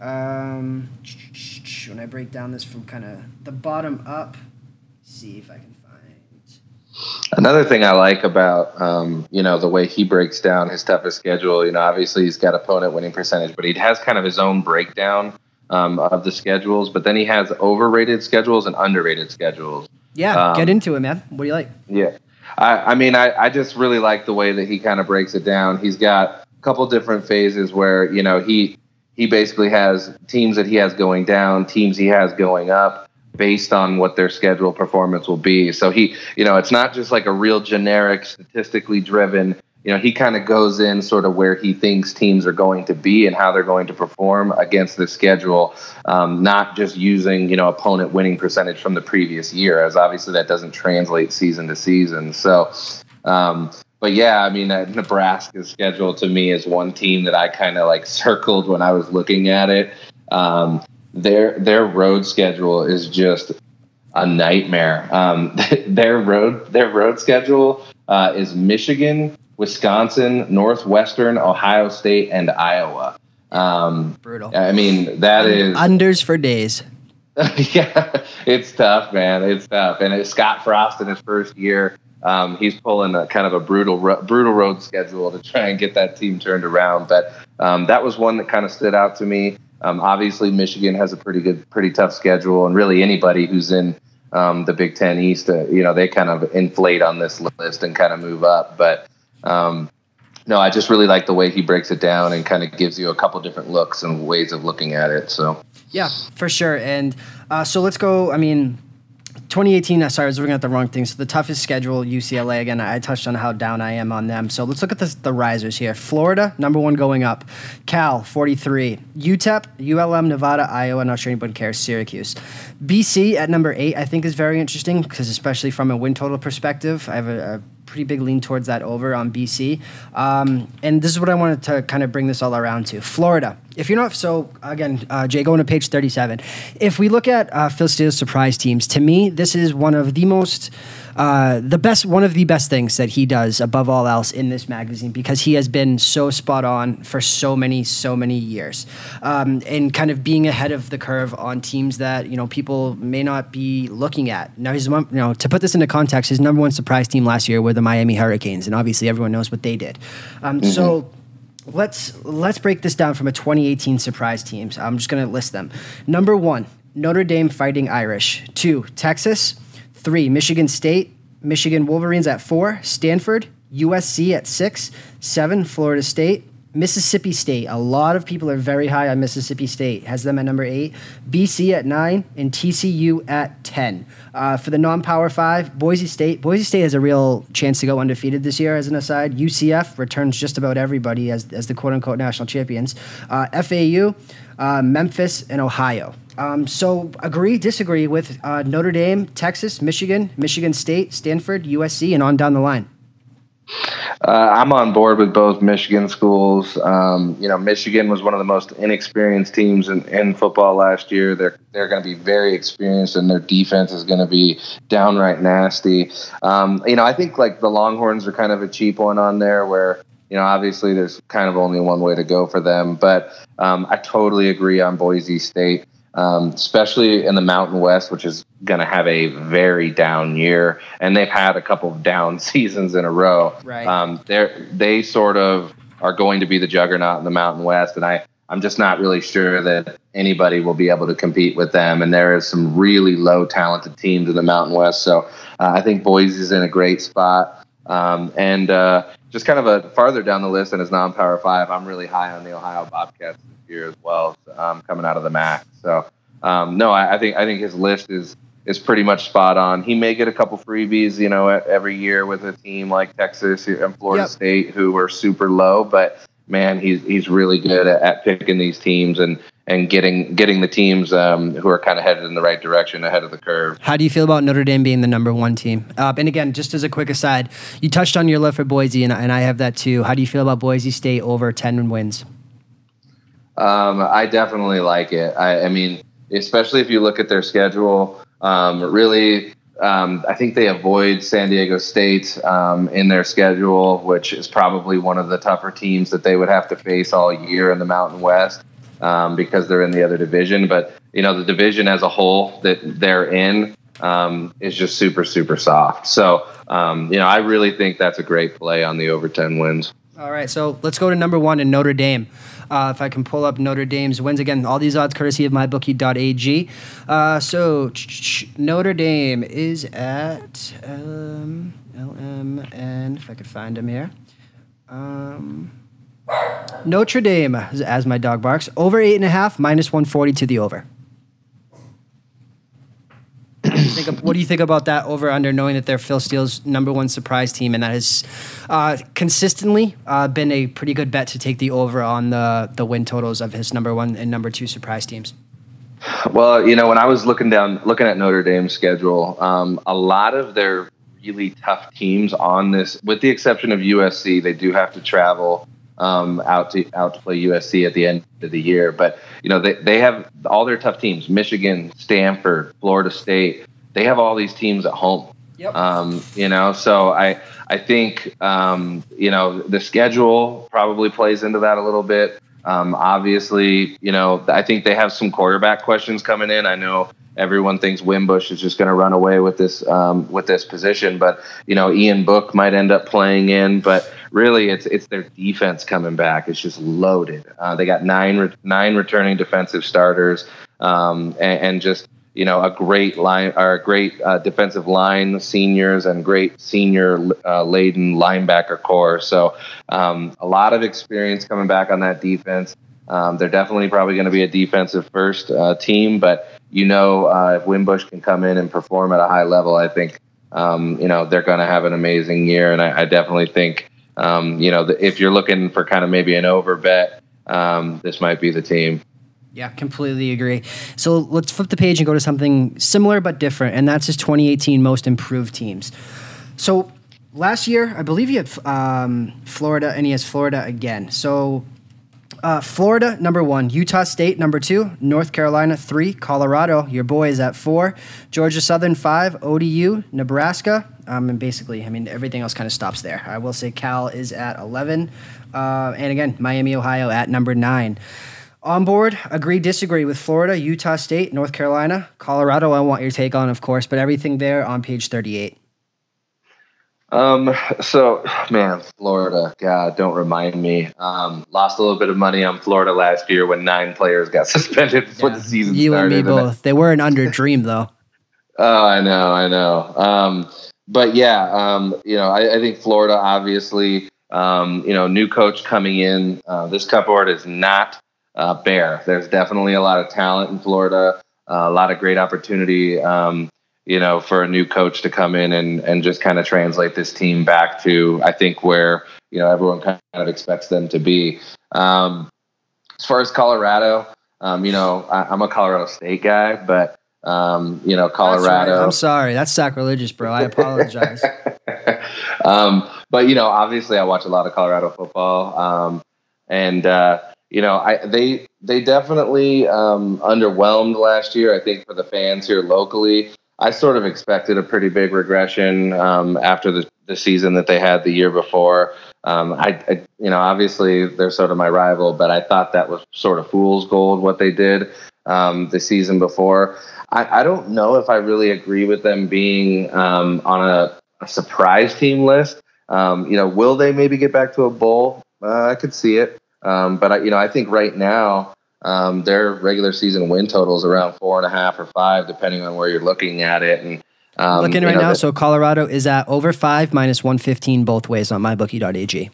Speaker 1: Um, when I break down this from kind of the bottom up, see if I can find.
Speaker 2: Another thing I like about um, you know the way he breaks down his toughest schedule. You know, obviously he's got opponent winning percentage, but he has kind of his own breakdown um, of the schedules. But then he has overrated schedules and underrated schedules.
Speaker 1: Yeah, um, get into it, man. What do you like?
Speaker 2: Yeah, I, I mean, I, I just really like the way that he kind of breaks it down. He's got a couple different phases where you know he he basically has teams that he has going down, teams he has going up based on what their schedule performance will be. So he, you know, it's not just like a real generic, statistically driven, you know, he kind of goes in sort of where he thinks teams are going to be and how they're going to perform against the schedule, um, not just using, you know, opponent winning percentage from the previous year, as obviously that doesn't translate season to season. So, um, but yeah, I mean, uh, Nebraska's schedule to me is one team that I kind of like circled when I was looking at it. Um, their their road schedule is just a nightmare. Um, their road their road schedule uh, is Michigan, Wisconsin, Northwestern, Ohio State, and Iowa. Um,
Speaker 1: Brutal.
Speaker 2: I mean, that is
Speaker 1: unders for days.
Speaker 2: yeah, it's tough, man. It's tough. And it's Scott Frost in his first year, um, he's pulling a kind of a brutal, brutal road schedule to try and get that team turned around. But um, that was one that kind of stood out to me. Um, obviously, Michigan has a pretty good, pretty tough schedule, and really anybody who's in um, the Big Ten East, uh, you know, they kind of inflate on this list and kind of move up. But um, no, I just really like the way he breaks it down and kind of gives you a couple different looks and ways of looking at it. So
Speaker 1: yeah, for sure. And uh, so let's go. I mean, 2018, uh, sorry, I was looking at the wrong thing. So the toughest schedule, UCLA. Again, I touched on how down I am on them. So let's look at the, the risers here. Florida, number one going up. Cal, 43. UTEP, ULM, Nevada, Iowa. Not sure anybody cares. Syracuse. BC at number eight, I think is very interesting because especially from a win total perspective, I have a, a pretty big lean towards that over on BC. Um, and this is what I wanted to kind of bring this all around to. Florida. If you're not, so again, uh, Jay, going to page 37. If we look at uh, Phil Steele's surprise teams, to me, this is one of the most uh, the best, one of the best things that he does above all else in this magazine because he has been so spot on for so many, so many years, um, and kind of being ahead of the curve on teams that you know people may not be looking at. Now, his you know to put this into context, his number one surprise team last year were the Miami Hurricanes, and obviously everyone knows what they did. Um, mm-hmm. So let's let's break this down from a 2018 surprise teams. I'm just going to list them. Number one, Notre Dame Fighting Irish. Two, Texas. Three, Michigan State. Michigan Wolverines at four. Stanford. USC at six. Seven, Florida State. Mississippi State. A lot of people are very high on Mississippi State. Has them at number eight. BC at nine and TCU at ten. Uh, for the non-power five, Boise State. Boise State has a real chance to go undefeated this year. As an aside, UCF returns just about everybody as as the quote-unquote national champions. Uh, FAU, uh, Memphis, and Ohio. Um, so agree, disagree with uh, Notre Dame, Texas, Michigan, Michigan State, Stanford, USC, and on down the line.
Speaker 2: Uh, I'm on board with both Michigan schools. Um, you know, Michigan was one of the most inexperienced teams in, in football last year. They're they're going to be very experienced, and their defense is going to be downright nasty. Um, you know, I think like the Longhorns are kind of a cheap one on there, where you know obviously there's kind of only one way to go for them. But um, I totally agree on Boise State um, especially in the Mountain West, which is going to have a very down year, and they've had a couple of down seasons in a row.
Speaker 1: Right.
Speaker 2: Um, they they sort of are going to be the juggernaut in the Mountain West, and I I'm just not really sure that anybody will be able to compete with them. And there is some really low talented teams in the Mountain West, so uh, I think Boise's in a great spot. Um, and uh, just kind of a farther down the list and as non-power five, I'm really high on the Ohio Bobcats this year as well, um, coming out of the MAC. So um, no, I, I, think I think his list is is pretty much spot on. He may get a couple freebies, you know, every year with a team like Texas and Florida yep. State who are super low, but man, he's he's really good at, at picking these teams and and getting getting the teams um, who are kind of headed in the right direction ahead of the curve.
Speaker 1: How do you feel about Notre Dame being the number one team? Uh, and again, just as a quick aside, you touched on your love for Boise, and, and I have that too. How do you feel about Boise State over ten wins?
Speaker 2: Um, I definitely like it. I, I, mean, especially if you look at their schedule. Um, really, um, I think they avoid San Diego State um, in their schedule, which is probably one of the tougher teams that they would have to face all year in the Mountain West um, because they're in the other division. But you know, the division as a whole that they're in um, is just super, super soft. So you know, I really think that's a great play on the over ten wins.
Speaker 1: All right, so let's go to number one in Notre Dame. Uh, if I can pull up Notre Dame's wins again, all these odds courtesy of mybookie.ag. Uh, so Notre Dame is at um, LMN. If I could find them here. Um, Notre Dame, as my dog barks, over eight and a half, minus one forty to the over. Of, what do you think about that over under? Knowing that they're Phil Steele's number one surprise team, and that has uh, consistently uh, been a pretty good bet to take the over on the the win totals of his number one and number two surprise teams.
Speaker 2: Well, you know, when I was looking down, looking at Notre Dame's schedule, um, a lot of their really tough teams on this, with the exception of USC, they do have to travel um, out to out to play USC at the end of the year. But you know, they they have all their tough teams: Michigan, Stanford, Florida State. They have all these teams at home. Yep. Um, you know, so I I think um, you know the schedule probably plays into that a little bit. Um, obviously, you know, I think they have some quarterback questions coming in. I know everyone thinks Wimbush is just going to run away with this um, with this position, but you know, Ian Book might end up playing in. But really, it's it's their defense coming back. It's just loaded. Uh, they got nine re- nine returning defensive starters, um, and, and just you know, a great line or a great uh, defensive line seniors and great senior uh, laden linebacker core. So um, a lot of experience coming back on that defense. Um, they're definitely probably going to be a defensive first uh, team, but you know, uh, if Wimbush can come in and perform at a high level, I think um, you know they're going to have an amazing year. And I, I definitely think um, you know if you're looking for kind of maybe an over bet, um, this might be the team.
Speaker 1: Yeah, completely agree. So let's flip the page and go to something similar but different, and that's his 2018 most improved teams. So last year, I believe he had um, Florida, and he has Florida again. So uh, Florida, number one. Utah State, number two. North Carolina, three. Colorado, your boy is at four. Georgia Southern, five. ODU, Nebraska. Um, and basically, I mean, everything else kind of stops there. I will say Cal is at 11. Uh, and again, Miami, Ohio at number nine. On board, agree, disagree with Florida, Utah State, North Carolina, Colorado. I want your take on, of course, but everything there on page 38.
Speaker 2: Um, so man, Florida, God, don't remind me. Um, lost a little bit of money on Florida last year when nine players got suspended before yeah, the season
Speaker 1: you
Speaker 2: started.
Speaker 1: You and me both. They were an under dream though.
Speaker 2: Oh, I know, I know. Um, but yeah, um, you know, I, I think Florida, obviously, um, you know, new coach coming in. Uh, this cupboard is not uh, bare. There's definitely a lot of talent in Florida, uh, a lot of great opportunity, um, you know, for a new coach to come in and, and just kind of translate this team back to, I think, where, you know, everyone kind of expects them to be. Um, as far as Colorado, um, you know, I, am a Colorado State guy, but, um, you know, Colorado.
Speaker 1: Right. I'm sorry. That's sacrilegious, bro. I apologize.
Speaker 2: Um, but, you know, obviously I watch a lot of Colorado football. Um, and, uh, you know, I they they definitely um, underwhelmed last year. I think for the fans here locally, I sort of expected a pretty big regression um, after the, the season that they had the year before. Um, I, I, you know, obviously they're sort of my rival, but I thought that was sort of fool's gold what they did um, the season before. I, I, don't know if I really agree with them being um, on a, a, surprise team list. Um, you know, will they maybe get back to a bowl? Uh, I could see it. Um, but I, you know, I think right now um, their regular season win total is around four and a half or five, depending on where you're looking at it. And
Speaker 1: um, looking right know, now, so Colorado is at over five minus one fifteen both ways on mybookie.ag.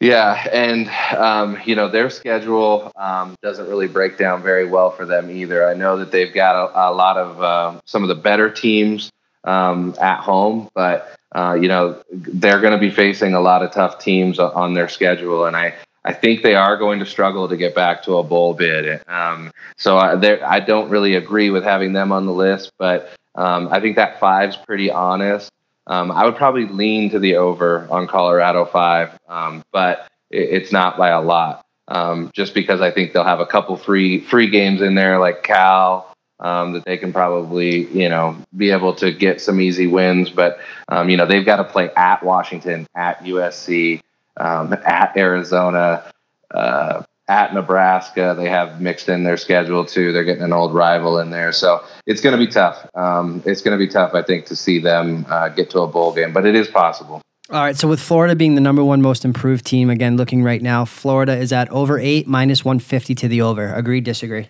Speaker 2: Yeah, and um, you know their schedule um, doesn't really break down very well for them either. I know that they've got a, a lot of uh, some of the better teams um, at home, but uh, you know they're going to be facing a lot of tough teams on their schedule, and I I think they are going to struggle to get back to a bowl bid. Um, so I, I, don't really agree with having them on the list, but um, I think that five's pretty honest. Um, I would probably lean to the over on Colorado five, um, but it, it's not by a lot. Um, just because I think they'll have a couple free free games in there, like Cal, um, that they can probably you know be able to get some easy wins. But you know they've got to play at Washington, at USC um, at Arizona, uh, at Nebraska. They have mixed in their schedule too. They're getting an old rival in there, so it's going to be tough. Um, it's going to be tough, I think, to see them uh, get to a bowl game, but it is possible.
Speaker 1: All right, so with Florida being the number one most improved team, again, looking right now, Florida is at over eight, minus 150 to the over. Agree, disagree?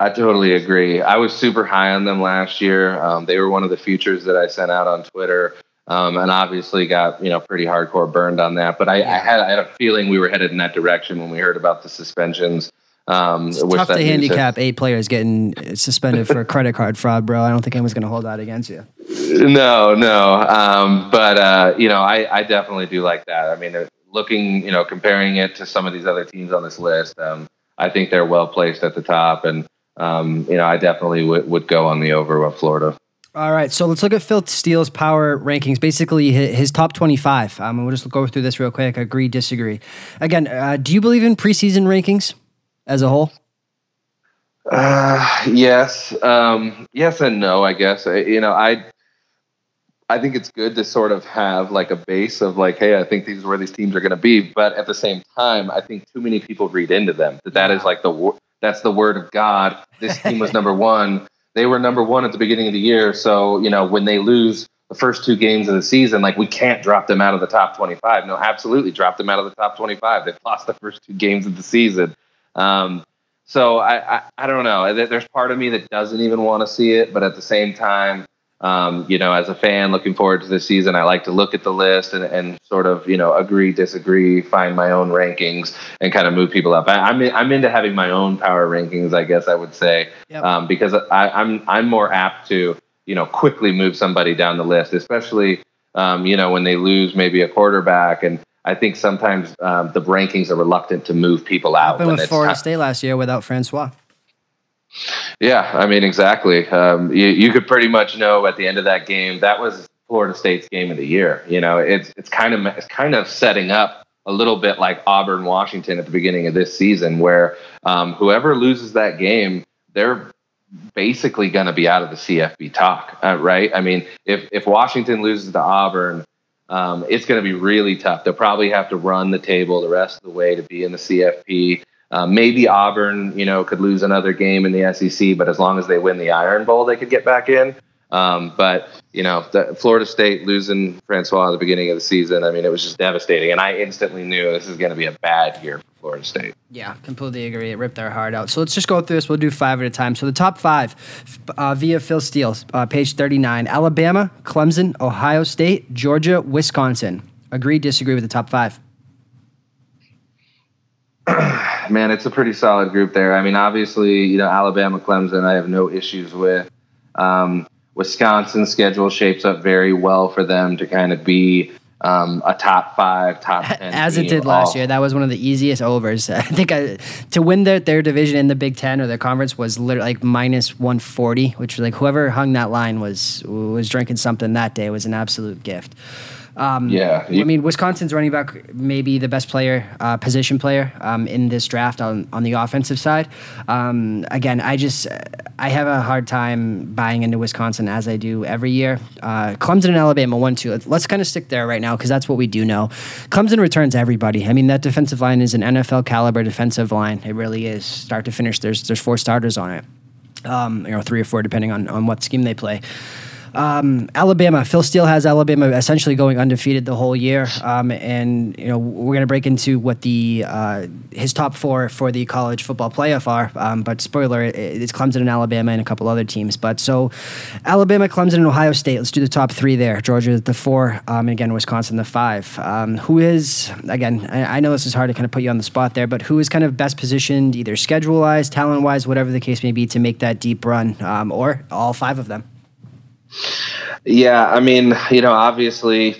Speaker 2: I totally agree. I was super high on them last year. Um, they were one of the futures that I sent out on Twitter um, and obviously got you know pretty hardcore burned on that. But I, yeah. I, had I had a feeling we were headed in that direction when we heard about the suspensions
Speaker 1: Um, it's tough to handicap eight players getting suspended for credit card fraud, bro. I don't think anyone's going to hold that against you.
Speaker 2: No, no. Um, but uh, you know, I, I definitely do like that. I mean, looking, you know, comparing it to some of these other teams on this list, um, I think they're well placed at the top, and um, you know, I definitely w- would go on the over with Florida.
Speaker 1: All right, so let's look at Phil Steele's power rankings. Basically, his top twenty-five. Um, we'll just go through this real quick. Agree, disagree. Again, uh, do you believe in preseason rankings as a whole?
Speaker 2: Uh, yes, um, yes, and no. I guess you know I. I think it's good to sort of have like a base of like, hey, I think these are where these teams are going to be. But at the same time, I think too many people read into them that that is like the that's the word of God. This team was number one they were number one at the beginning of the year. So, you know, when they lose the first two games of the season, like we can't drop them out of the top 25. No, absolutely drop them out of the top 25. They've lost the first two games of the season. Um, so I, I, I don't know. There's part of me that doesn't even want to see it, but at the same time, um, you know, as a fan looking forward to this season, I like to look at the list and, and sort of, you know, agree, disagree, find my own rankings and kind of move people up. I, am I'm, I'm into having my own power rankings, I guess I would say, yep. um, because I, I'm I'm more apt to, you know, quickly move somebody down the list, especially, um, you know, when they lose maybe a quarterback and. I think sometimes um, the rankings are reluctant to move people out.
Speaker 1: Happened with Florida State last year without Francois.
Speaker 2: Yeah, I mean, exactly. Um, you, you could pretty much know at the end of that game that was Florida State's game of the year. You know, it's it's kind of it's kind of setting up a little bit like Auburn, Washington at the beginning of this season, where um, whoever loses that game, they're basically going to be out of the CFB talk, uh, right? I mean, if if Washington loses to Auburn, um, it's going to be really tough. They'll probably have to run the table the rest of the way to be in the CFP. Uh, maybe Auburn, you know, could lose another game in the SEC, but as long as they win the Iron Bowl, they could get back in. Um, but you know, Florida State losing Francois at the beginning of the season, I mean, it was just devastating, and I instantly knew this is going to be a bad year for Florida State.
Speaker 1: Yeah, completely agree. It ripped their heart out. So let's just go through this. We'll do five at a time. So the top five, uh, via Phil Steele, uh, page thirty-nine: Alabama, Clemson, Ohio State, Georgia, Wisconsin. Agree? Disagree with the top five?
Speaker 2: Man, it's a pretty solid group there. I mean, obviously, you know, Alabama, Clemson, I have no issues with. Um, Wisconsin's schedule shapes up very well for them to kind of be um, a top five, top ten.
Speaker 1: As it did last year, that was one of the easiest overs. I think I, to win their, their division in the Big Ten or their conference was literally like minus one forty, which was like whoever hung that line was was drinking something that day. It was an absolute gift.
Speaker 2: Um, yeah,
Speaker 1: I mean, Wisconsin's running back maybe the best player, uh, position player um, in this draft on on the offensive side. Um, again, I just I have a hard time buying into Wisconsin as I do every year. Uh, Clemson and Alabama one two. Let's, let's kind of stick there right now because that's what we do know. Clemson returns everybody. I mean, that defensive line is an NFL caliber defensive line. It really is, start to finish. There's there's four starters on it. Um, you know, three or four depending on on what scheme they play. Um, Alabama, Phil Steele has Alabama essentially going undefeated the whole year, um, and you know we're going to break into what the uh, his top four for the college football playoff are. Um, but spoiler, it's Clemson and Alabama and a couple other teams. But so Alabama, Clemson, and Ohio State. Let's do the top three there. Georgia the four, um, and again Wisconsin the five. Um, who is again? I, I, know this is hard to kind of put you on the spot there, but who is kind of best positioned, either schedule wise, talent wise, whatever the case may be, to make that deep run, um, or all five of them.
Speaker 2: Yeah, I mean, you know, obviously,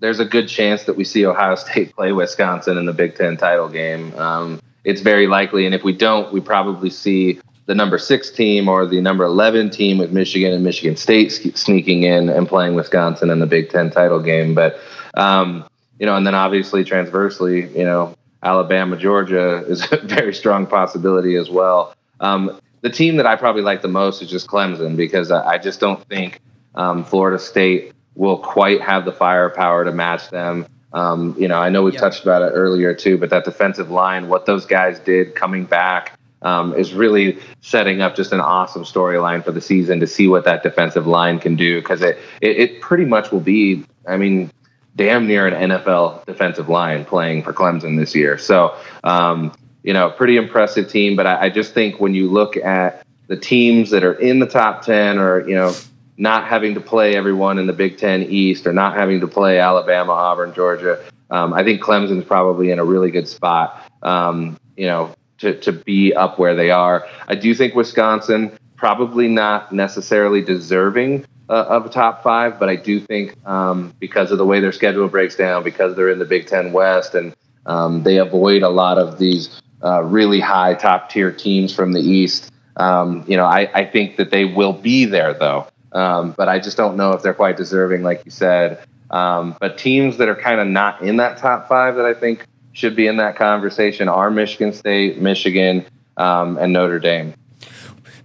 Speaker 2: there's a good chance that we see Ohio State play Wisconsin in the Big Ten title game. Um, it's very likely, and if we don't, we probably see the number six team or the number 11 team with Michigan and Michigan State sneaking in and playing Wisconsin in the Big Ten title game. But, um, you know, and then obviously transversely, you know, Alabama, Georgia is a very strong possibility as well. Um, the team that I probably like the most is just Clemson because I, just don't think um, Florida State will quite have the firepower to match them. Um, you know, I know we touched about it earlier too, but that defensive line, what those guys did coming back, um, is really setting up just an awesome storyline for the season to see what that defensive line can do because it, it, it pretty much will be, I mean, damn near an NFL defensive line playing for Clemson this year. So um, you know, pretty impressive team. But I, I just think when you look at the teams that are in the top 10 or, you know, not having to play everyone in the Big Ten East or not having to play Alabama, Auburn, Georgia, um, I think Clemson's probably in a really good spot, um, you know, to, to be up where they are. I do think Wisconsin probably not necessarily deserving uh, of a top five, but I do think um, because of the way their schedule breaks down, because they're in the Big Ten West, and um, they avoid a lot of these uh, really high top tier teams from the East. Um, you know, I, I think that they will be there though, um, but I just don't know if they're quite deserving, like you said. Um, but teams that are kind of not in that top five that I think should be in that conversation are Michigan State, Michigan, um, and Notre Dame.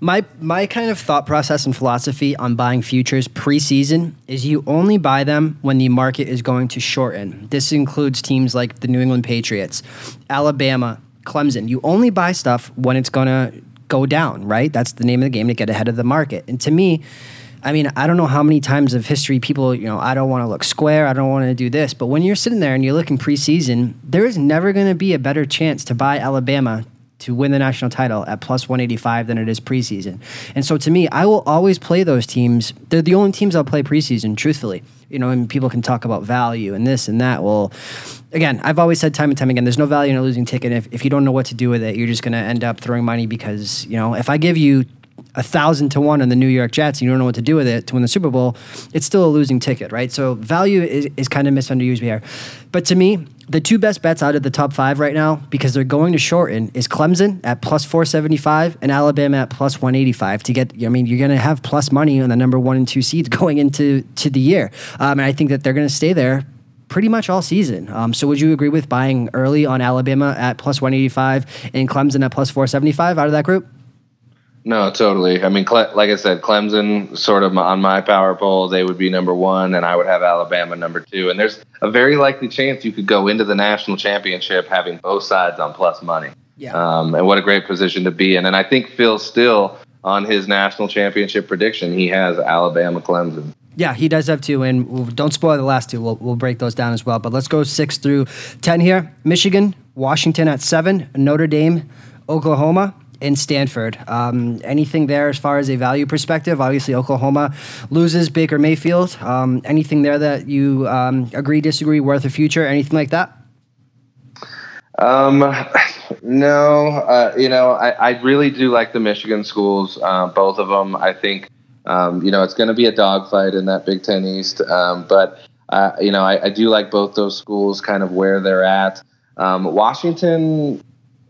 Speaker 1: My my kind of thought process and philosophy on buying futures preseason is you only buy them when the market is going to shorten. This includes teams like the New England Patriots, Alabama, Clemson. You only buy stuff when it's going to go down, right? That's the name of the game to get ahead of the market. And to me, I mean, I don't know how many times of history people, you know, I don't want to look square, I don't want to do this. But when you're sitting there and you're looking preseason, there is never going to be a better chance to buy Alabama to win the national title at plus 185 than it is preseason. And so to me, I will always play those teams. They're the only teams I'll play preseason, truthfully. You know, and people can talk about value and this and that. Well, again, I've always said time and time again, there's no value in a losing ticket. If, if you don't know what to do with it, you're just going to end up throwing money because, you know, if I give you a thousand to one on the New York Jets and you don't know what to do with it to win the Super Bowl, it's still a losing ticket, right? So value is, is kind of misunderstood here. But to me, the two best bets out of the top five right now, because they're going to shorten, is Clemson at plus 475 and Alabama at plus 185 to get, I mean, you're going to have plus money on the number one and two seeds going into to the year. Um, and I think that they're going to stay there pretty much all season. Um, so would you agree with buying early on Alabama at plus 185 and Clemson at plus 475 out of that group?
Speaker 2: No, totally. I mean, Cle- like I said, Clemson sort of on my power poll, they would be number one, and I would have Alabama number two. And there's a very likely chance you could go into the national championship having both sides on plus money.
Speaker 1: Yeah.
Speaker 2: Um, and what a great position to be in. And I think Phil Steele on his national championship prediction, he has Alabama Clemson.
Speaker 1: Yeah, he does have two, and don't spoil the last two. We'll, we'll break those down as well. But let's go six through ten here. Michigan, Washington at seven, Notre Dame, Oklahoma, in Stanford. Um, anything there as far as a value perspective? Obviously, Oklahoma loses Baker Mayfield. Um, anything there that you um, agree, disagree, worth a future? Anything like that?
Speaker 2: Um, no, uh, you know, I, I really do like the Michigan schools, uh, both of them. I think, um, you know, it's going to be a dogfight in that Big Ten East, um, but uh, you know, I, I, do like both those schools, kind of where they're at. Um, Washington,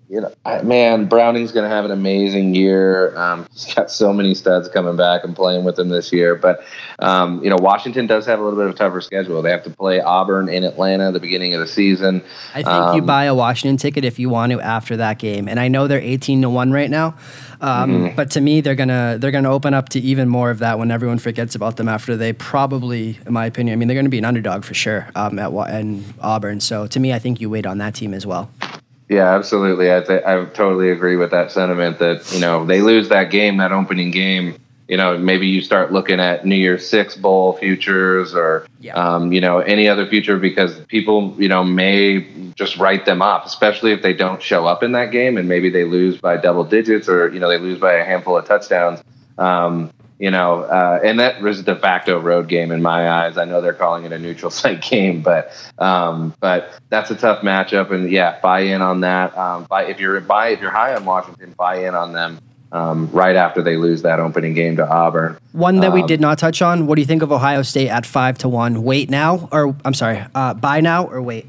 Speaker 2: you know, I, man, Browning's going to have an amazing year. Um, he's got so many studs coming back and playing with him this year. But, um, you know, Washington does have a little bit of a tougher schedule. They have to play Auburn in Atlanta at the beginning of the season.
Speaker 1: I think um, you buy a Washington ticket if you want to after that game. And I know they're 18 to 1 right now. Um, mm-hmm. But to me, they're gonna they're gonna open up to even more of that when everyone forgets about them after they probably, in my opinion, I mean they're gonna be an underdog for sure um, at and Auburn. So to me, I think you wait on that team as well.
Speaker 2: Yeah, absolutely. I th- I totally agree with that sentiment that you know they lose that game, that opening game. You know, maybe you start looking at New Year's Six bowl futures or yeah. um, you know any other future because people you know may just write them off, especially if they don't show up in that game and maybe they lose by double digits or you know they lose by a handful of touchdowns. Um, you know, uh, and that was a de facto road game in my eyes. I know they're calling it a neutral site game, but um, but that's a tough matchup, and yeah, buy in on that. Um, buy if you're buy if you're high on Washington, buy in on them. Um, right after they lose that opening game to Auburn.
Speaker 1: One that we um, did not touch on. What do you think of Ohio State at five to one? Wait now, or I'm sorry, uh, buy now or wait?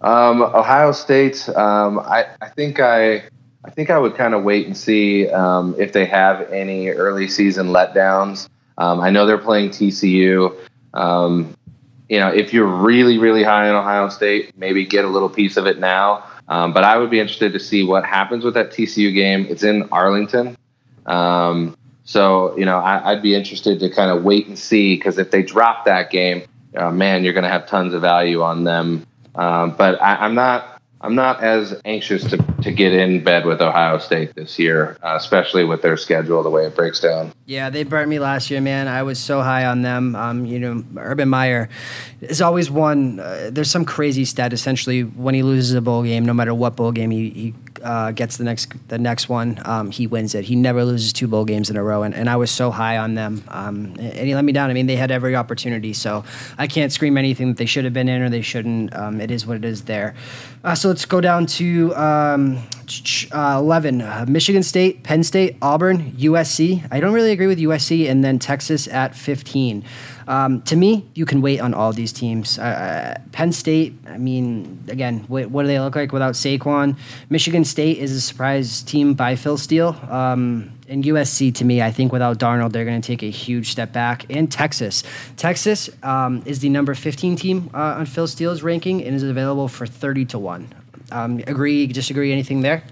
Speaker 2: Um, Ohio State. Um, I I think I I think I would kind of wait and see um, if they have any early season letdowns. Um, I know they're playing TCU. Um, you know, if you're really, really high on Ohio State, maybe get a little piece of it now. Um, but I would be interested to see what happens with that TCU game. It's in Arlington. Um, so, you know, I, would be interested to kind of wait and see because if they drop that game, uh, man, you're going to have tons of value on them. Um, but I, I'm not I'm not as anxious to, to get in bed with Ohio State this year, uh, especially with their schedule, the way it breaks down.
Speaker 1: Yeah, they burnt me last year, man. I was so high on them. Um, you know, Urban Meyer is always one. Uh, there's some crazy stat essentially when he loses a bowl game, no matter what bowl game he, he uh, gets the next the next one, um, he wins it. He never loses two bowl games in a row, and, and I was so high on them, um, and he let me down. I mean, they had every opportunity, so I can't scream anything that they should have been in or they shouldn't. Um, it is what it is there. Uh, so let's go down to um, uh, 11. Uh, Michigan State, Penn State, Auburn, USC. I don't really agree with USC, and then Texas at 15. Um, to me, you can wait on all these teams. Uh, uh Penn State, I mean, again, what, what, do they look like without Saquon? Michigan State is a surprise team by Phil Steele. Um, and USC, to me, I think without Darnold, they're going to take a huge step back. And Texas. Texas um, is the number 15 team uh, on Phil Steele's ranking and is available for 30 to 1. Um, agree, disagree, anything there?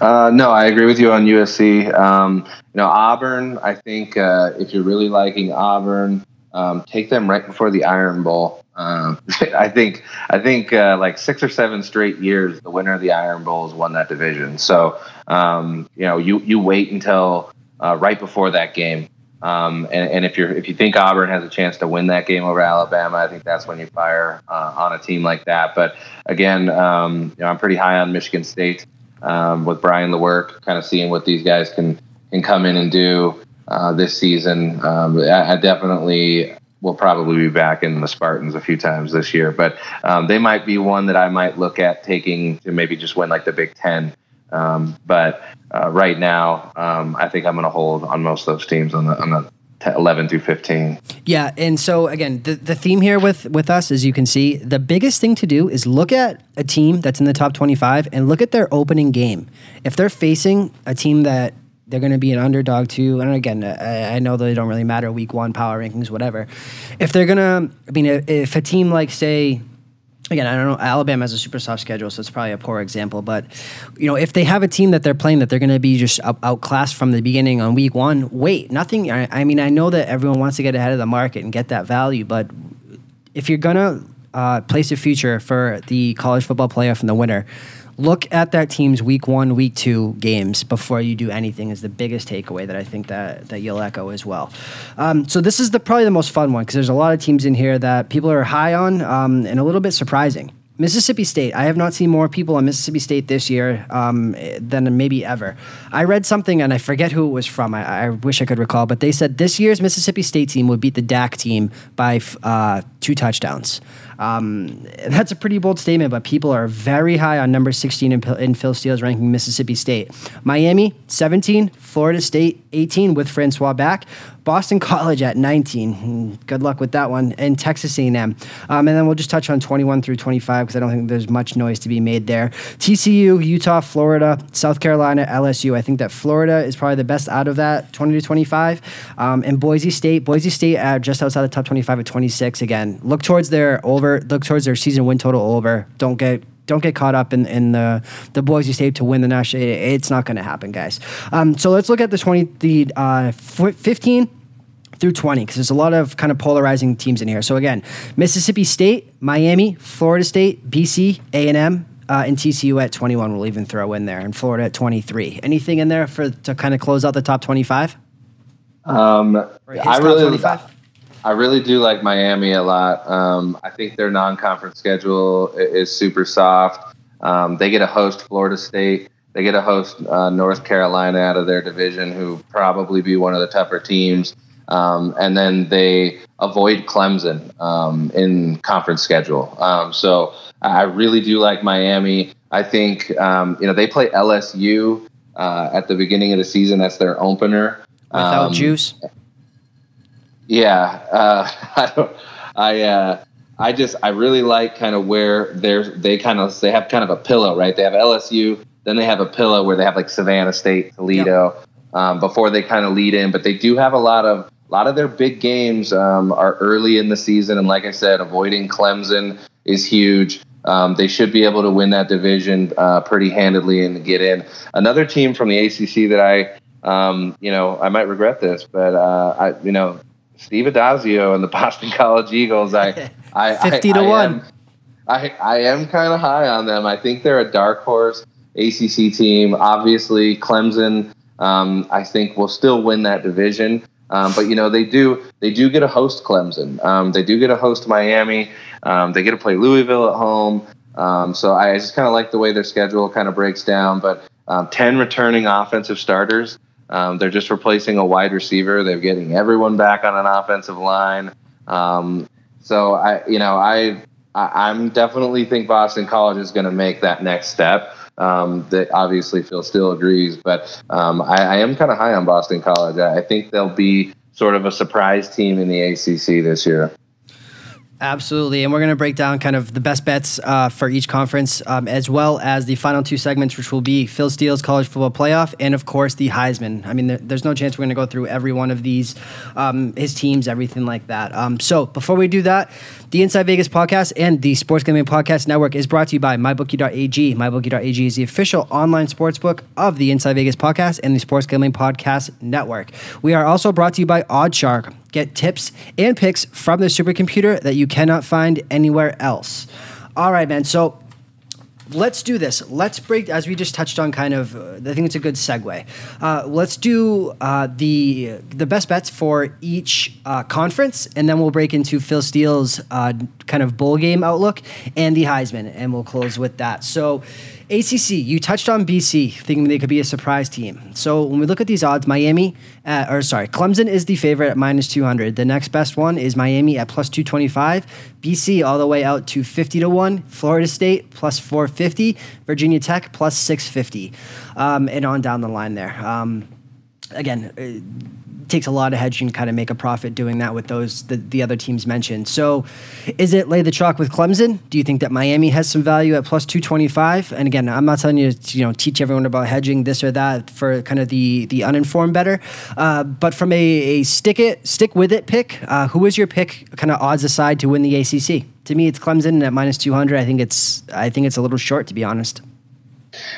Speaker 2: Uh, no, I agree with you on USC. Um, you know, Auburn. I think uh, if you're really liking Auburn, um, take them right before the Iron Bowl. Um, I think I think uh, like six or seven straight years, the winner of the Iron Bowl has won that division. So um, you know, you you wait until uh, right before that game. Um, and, and, if you're if you think Auburn has a chance to win that game over Alabama, I think that's when you fire uh, on a team like that. But again, you know, I'm pretty high on Michigan State um, with Brian Lewerke, kind of seeing what these guys can can come in and do uh, this season. Um, I, I, definitely will probably be back in the Spartans a few times this year, but um, they might be one that I might look at taking to maybe just win like the Big Ten. Um, but uh, right now, um, I think I'm going to hold on most of those teams on the on the 11 through 15
Speaker 1: yeah and so again the, the theme here with with us as you can see the biggest thing to do is look at a team that's in the top 25 and look at their opening game. If they're facing a team that they're going to be an underdog to and again I, I know they don't really matter week one power rankings whatever. If they're going to i mean if a team like say again, I don't know. Alabama has a super soft schedule, so it's probably a poor example. But you know, if they have a team that they're playing that they're going to be just out- outclassed from the beginning on week one, wait, nothing. I, I, mean, I know that everyone wants to get ahead of the market and get that value, but if you're gonna uh, place a future for the college football playoff in the winter, look at that team's week one, week two games before you do anything is the biggest takeaway that I think that, that you'll echo as well. Um, so this is the probably the most fun one because there's a lot of teams in here that people are high on um, and a little bit surprising. Mississippi State. I have not seen more people on Mississippi State this year um, than maybe ever. I read something and I forget who it was from. I, I, wish I could recall, but they said this year's Mississippi State team would beat the Dak team by uh, two touchdowns. Um, that's a pretty bold statement, but people are very high on number 16 in, in Phil Steele's ranking Mississippi State. Miami, 17. Florida State, 18 with Francois back. Boston College at 19. Good luck with that one. And Texas A&M. Um, and then we'll just touch on 21 through 25 because I don't think there's much noise to be made there. TCU, Utah, Florida, South Carolina, LSU. I think that Florida is probably the best out of that 20 to 25. Um, and Boise State. Boise State at just outside the top 25 at 26. Again, look towards their over. Look towards their season win total over. Don't get don't get caught up in, in the the Boise State to win the national. It's not going to happen, guys. Um, so let's look at the twenty the uh, fifteen through 20 because there's a lot of kind of polarizing teams in here. So again, Mississippi State, Miami, Florida State, BC, A&M, uh, and TCU at 21 we'll even throw in there and Florida at 23. Anything in there for to kind of close out the top 25?
Speaker 2: Um, I really 25? I really do like Miami a lot. Um, I think their non-conference schedule is super soft. Um, they get to host Florida State. They get to host uh, North Carolina out of their division, who probably be one of the tougher teams. Um, and then they avoid Clemson um, in conference schedule. Um, so I really do like Miami. I think um, you know they play LSU uh, at the beginning of the season. That's their opener.
Speaker 1: Without juice.
Speaker 2: Yeah, uh, I don't. I uh, I just I really like kind of where they're they kind of they have kind of a pillow, right? They have LSU, then they have a pillow where they have like Savannah State, Toledo, yep. um, before they kind of lead in. But they do have a lot of a lot of their big games um, are early in the season, and like I said, avoiding Clemson is huge. Um, they should be able to win that division uh, pretty handedly and get in. Another team from the ACC that I, um, you know, I might regret this, but uh, I, you know, Steve Addazio and the Boston College Eagles. I, I
Speaker 1: fifty to I, one.
Speaker 2: Am, I I am kind of high on them. I think they're a dark horse ACC team. Obviously, Clemson. Um, I think will still win that division. Um, but you know they do they do get a host Clemson. Um, they do get a host Miami. Um, they get to play Louisville at home. Um, so I just kind of like the way their schedule kind of breaks down. But um, 10 returning offensive starters. Um, they're just replacing a wide receiver. They're getting everyone back on an offensive line. Um, so I, you know, I, I am definitely think Boston College is going to make that next step. Um, that obviously Phil Steele agrees, but um, I, I, am kind of high on Boston College. I, I think they'll be sort of a surprise team in the ACC this year.
Speaker 1: Absolutely. And we're going to break down kind of the best bets uh, for each conference, um, as well as the final two segments, which will be Phil Steele's college football playoff and, of course, the Heisman. I mean, there, there's no chance we're going to go through every one of these, um, his teams, everything like that. Um, so before we do that, the Inside Vegas podcast and the Sports Gambling Podcast Network is brought to you by MyBookie.ag. MyBookie.ag is the official online sports book of the Inside Vegas podcast and the Sports Gambling Podcast Network. We are also brought to you by OddsShark. Get tips and picks from the supercomputer that you cannot find anywhere else. All right, man. So let's do this. Let's break as we just touched on. Kind of, uh, I think it's a good segue. Uh, let's do uh, the the best bets for each uh, conference, and then we'll break into Phil Steele's uh, kind of bowl game outlook and the Heisman, and we'll close with that. So. ACC, you touched on BC, thinking they could be a surprise team. So when we look at these odds, Miami, uh, or sorry, Clemson is the favorite at minus 200. The next best one is Miami at plus 225. BC all the way out to 50 to 1. Florida State plus 450. Virginia Tech plus 650. Um, and on down the line there. Um, again, uh, takes a lot of hedging to kind of make a profit doing that with those the, the other teams mentioned. So, is it lay the chalk with Clemson? Do you think that Miami has some value at plus two twenty five? And again, I'm not telling you to you know teach everyone about hedging this or that for kind of the the uninformed bettor. Uh, but from a, a stick it stick with it pick, uh, who is your pick? Kind of odds aside to win the ACC. To me, it's Clemson at minus two hundred. I think it's I think it's a little short to be honest.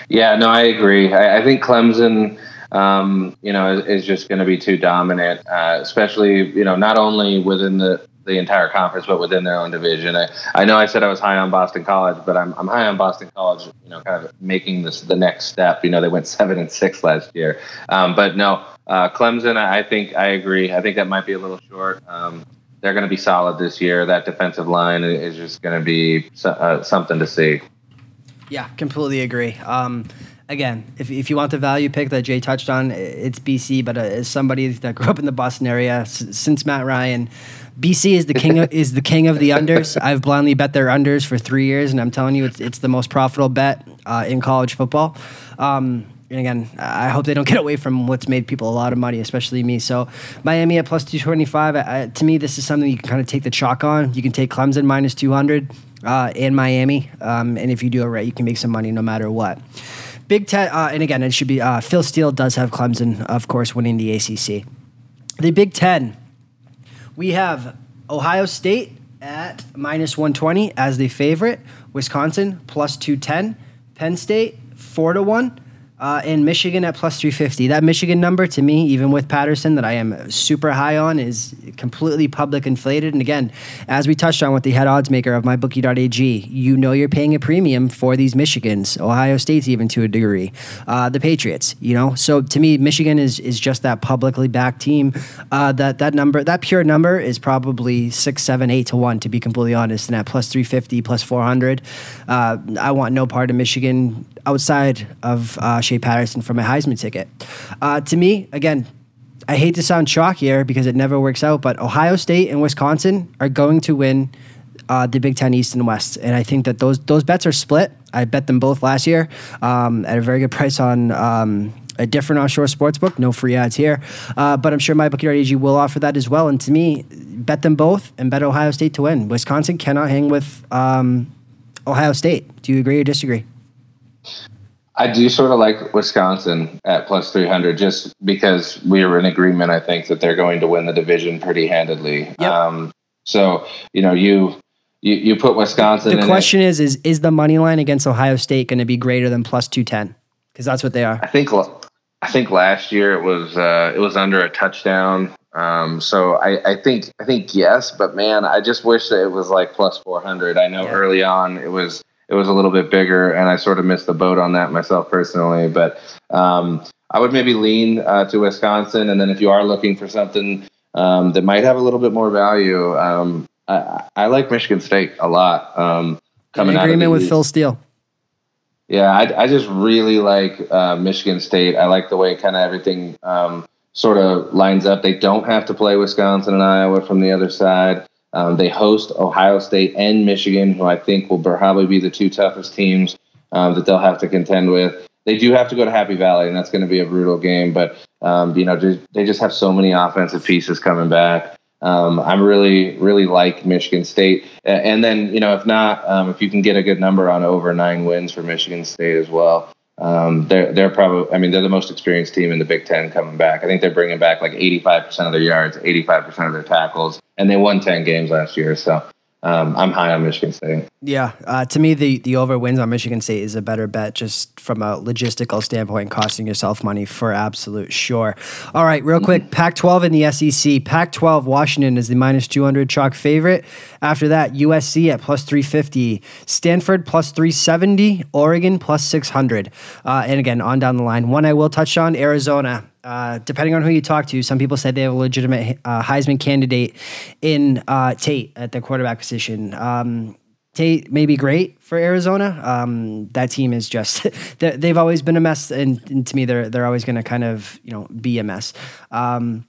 Speaker 2: Yeah, no, I agree. I, I think Clemson um, you know, is, is just going to be too dominant, uh, especially, you know, not only within the, the entire conference, but within their own division. I, I know I said I was high on Boston College, but I'm, I'm high on Boston College, you know, kind of making this the next step. You know, they went seven and six last year. Um, but no, uh, Clemson, I think I agree. I think that might be a little short. Um, they're going to be solid this year. That defensive line is just going to be uh, something to see.
Speaker 1: Yeah, completely agree. Um, again, if, if you want the value pick that Jay touched on, it's BC. But uh, as somebody that grew up in the Boston area s- since Matt Ryan, BC is the king of, is the king of the unders. I've blindly bet their unders for three years, and I'm telling you, it's it's the most profitable bet uh, in college football. Um, and again, I hope they don't get away from what's made people a lot of money, especially me. So, Miami at plus 225. to me, this is something you can kind of take the chalk on. You can take Clemson minus 200 uh, in Miami. Um, and if you do it right, you can make some money no matter what. Big Ten, uh, and again, it should be uh, Phil Steele does have Clemson, of course, winning the ACC. The Big Ten, we have Ohio State at minus 120 as the favorite, Wisconsin plus 210, Penn State 4 to 1, uh, in Michigan at plus 350. That Michigan number, to me, even with Patterson, that I am super high on, is completely public inflated. And again, as we touched on with the head odds maker of mybookie.ag, you know you're paying a premium for these Michigans. Ohio State's even to a degree. Uh, the Patriots, you know. So to me, Michigan is is just that publicly backed team. Uh, that that number, that pure number, is probably six, seven, eight to one. To be completely honest, and at plus 350, plus 400, uh, I want no part of Michigan outside of uh, Shea Patterson for my Heisman ticket. Uh, to me, again, I hate to sound chalkier because it never works out, but Ohio State and Wisconsin are going to win uh, the Big Ten East and West, and I think that those those bets are split. I bet them both last year um, at a very good price on. Um, a different offshore sports book, no free ads here, uh, but I'm sure MyBookie.ag will offer that as well. And to me, bet them both and bet Ohio State to win. Wisconsin cannot hang with um, Ohio State. Do you agree or disagree?
Speaker 2: I do sort of like Wisconsin at plus 300 just because we are in agreement, I think, that they're going to win the division pretty handedly. Yep. Um, so, you know, you, you, you put Wisconsin.
Speaker 1: The question it. is, is, is the money line against Ohio State going to be greater than plus 210? Because that's what they are.
Speaker 2: I think, I think last year it was, uh, it was under a touchdown. Um, so I, I think, I think yes, but man, I just wish that it was like plus 400. I know yeah. early on it was, it was a little bit bigger, and I sort of missed the boat on that myself personally. But um, I would maybe lean uh, to Wisconsin, and then if you are looking for something um, that might have a little bit more value, um, I, I, like Michigan State a lot. Um, coming
Speaker 1: In
Speaker 2: out
Speaker 1: agreement with
Speaker 2: East.
Speaker 1: Phil Steele.
Speaker 2: Yeah, I, I just really like uh, Michigan State. I like the way kind of everything um, sort of lines up. They don't have to play Wisconsin and Iowa from the other side. Um, they host Ohio State and Michigan, who I think will probably be the two toughest teams um, that they'll have to contend with. They do have to go to Happy Valley, and that's going to be a brutal game. But um, you know, they just have so many offensive pieces coming back. Um, I'm really, really like Michigan State, and then you know, if not, um, if you can get a good number on over nine wins for Michigan State as well, um, they're they're probably, I mean, they're the most experienced team in the Big Ten coming back. I think they're bringing back like 85 percent of their yards, 85 percent of their tackles, and they won 10 games last year. So um, I'm high on Michigan State.
Speaker 1: Yeah, uh, to me, the the over wins on Michigan State is a better bet, just from a logistical standpoint, costing yourself money for absolute sure. All right, real quick, Pac-12 and the SEC. Pac-12, Washington is the minus two hundred chalk favorite. After that, USC at plus three fifty, Stanford plus three seventy, Oregon plus six hundred, uh, and again on down the line. One I will touch on Arizona. Uh, depending on who you talk to, some people say they have a legitimate uh, Heisman candidate in uh, Tate at the quarterback position. Um, Tate may be great for Arizona. Um, that team is just they- they've always been a mess, and, and to me, they're they're always going to kind of you know be a mess. Um,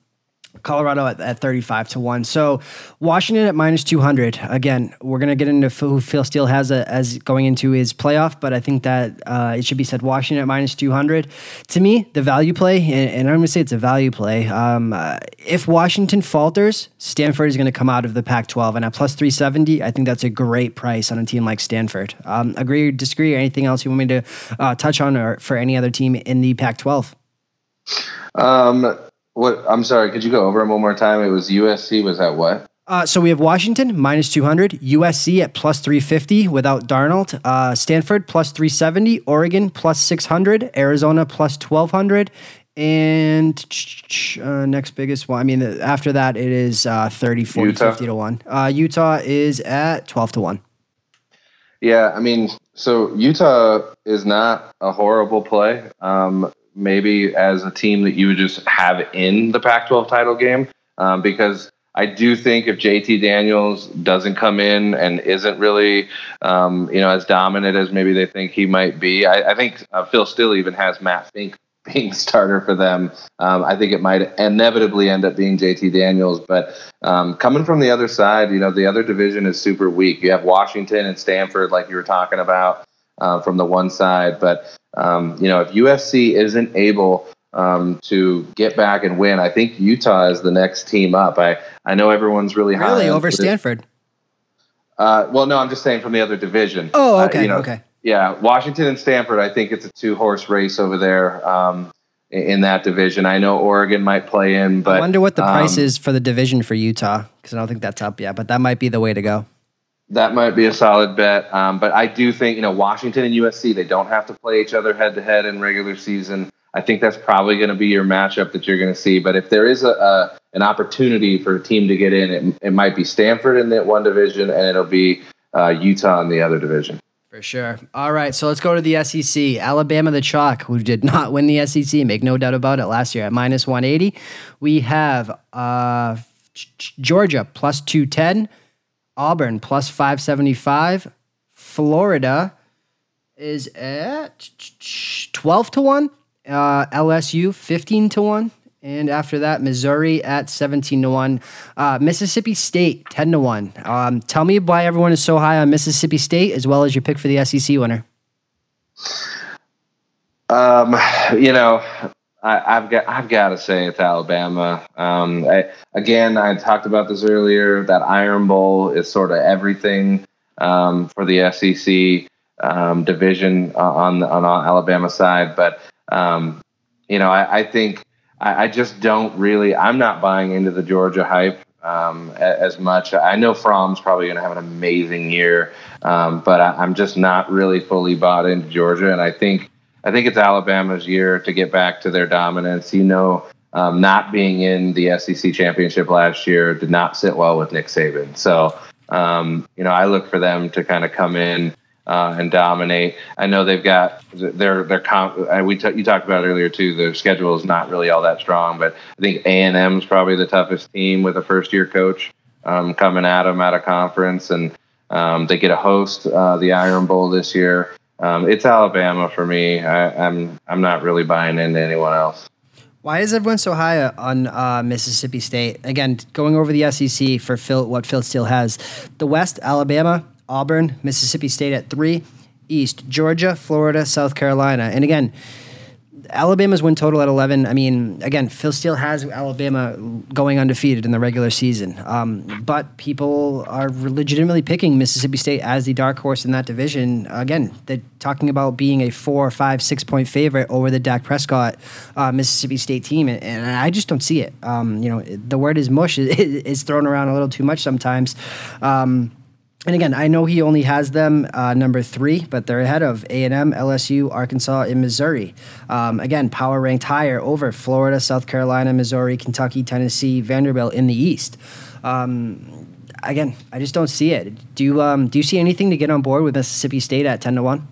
Speaker 1: Colorado at, at 35 to 1. So Washington at minus 200. Again, we're going to get into who Phil Steele has a, as going into his playoff, but I think that uh, it should be said Washington at minus 200. To me, the value play, and, and I'm going to say it's a value play. Um, uh, if Washington falters, Stanford is going to come out of the Pac 12. And at plus 370, I think that's a great price on a team like Stanford. Um, agree or disagree, or anything else you want me to uh, touch on or for any other team in the Pac 12?
Speaker 2: Um, what? I'm sorry. Could you go over them one more time? It was USC. Was that what?
Speaker 1: Uh, so we have Washington minus 200, USC at plus 350 without Darnold, uh, Stanford plus 370, Oregon plus 600, Arizona plus 1200, and uh, next biggest one. I mean, after that, it is uh, 30, 40,
Speaker 2: Utah.
Speaker 1: 50 to 1. Uh, Utah is at 12 to 1.
Speaker 2: Yeah, I mean, so Utah is not a horrible play. Um, maybe as a team that you would just have in the Pac-12 title game, um, because I do think if JT Daniels doesn't come in and isn't really, um, you know, as dominant as maybe they think he might be, I, I think uh, Phil Steele even has Matt Fink being starter for them. Um, I think it might inevitably end up being JT Daniels, but um, coming from the other side, you know, the other division is super weak. You have Washington and Stanford, like you were talking about, uh, from the one side, but um, you know, if USC isn't able um, to get back and win, I think Utah is the next team up. I I know everyone's really high
Speaker 1: Really? Over Stanford?
Speaker 2: Uh, well, no, I'm just saying from the other division.
Speaker 1: Oh,
Speaker 2: Uh,
Speaker 1: okay.
Speaker 2: you know,
Speaker 1: okay.
Speaker 2: yeah, Washington and Stanford. I think it's a two horse race over there um, in, that division. I know Oregon might play in, but
Speaker 1: I wonder what the price
Speaker 2: um,
Speaker 1: is for the division for Utah because I don't think that's up yet, but that might be the way to go.
Speaker 2: That might be a solid bet. Um, but I do think, you know, Washington and USC, they don't have to play each other head to head in regular season. I think that's probably going to be your matchup that you're going to see. But if there is a, a an opportunity for a team to get in, it, it might be Stanford in that one division, and it'll be uh, Utah in the other division.
Speaker 1: For sure. All right, so let's go to the SEC. Alabama, the chalk, who did not win the SEC, make no doubt about it, last year at minus 180. We have uh, Georgia plus 210, Auburn plus 575, Florida is at 12 to 1, uh, LSU 15 to 1. And after that, Missouri at 17 to 1. Uh, Mississippi State 10 to 1. Um, tell me why everyone is so high on Mississippi State as well as your pick for the SEC winner.
Speaker 2: Um, you know, I, I've got I've got to say it's Alabama. Um, I, again, I talked about this earlier. That Iron Bowl is sort of everything um, for the SEC um, division on on Alabama side. But um, you know, I, I think I, I just don't really. I'm not buying into the Georgia hype um, as much. I know Fromm's probably going to have an amazing year, um, but I, I'm just not really fully bought into Georgia, and I think. I think it's Alabama's year to get back to their dominance. You know, um, not being in the SEC championship last year did not sit well with Nick Saban. So, um, you know, I look for them to kind of come in uh, and dominate. I know they've got their their comp. uh, We t- you talked about earlier too. Their schedule is not really all that strong, but I think A and M is probably the toughest team with a first year coach um, coming at them out of conference and. Um, they get a host uh, the Iron Bowl this year. Um, it's Alabama for me. I, I'm I'm not really buying into anyone else.
Speaker 1: Why is everyone so high on uh, Mississippi State? Again, going over the SEC for Phil, what Phil Steele has. The West, Alabama, Auburn, Mississippi State at three. East, Georgia, Florida, South Carolina. And again, Alabama's win total at 11. I mean, again, Phil Steele has Alabama going undefeated in the regular season. Um, but people are legitimately picking Mississippi State as the dark horse in that division. Again, they're talking about being a four, five, six point favorite over the Dak Prescott uh, Mississippi State team. And, and, I just don't see it. Um, you know, the word is mush is, is thrown around a little too much sometimes. Um, and again, I know he only has them uh, number three, but they're ahead of A and M, LSU, Arkansas, and Missouri. Um, again, power ranked higher over Florida, South Carolina, Missouri, Kentucky, Tennessee, Vanderbilt in the East. Um, again, I just don't see it. Do you um, do you see anything to get on board with Mississippi State at ten to one?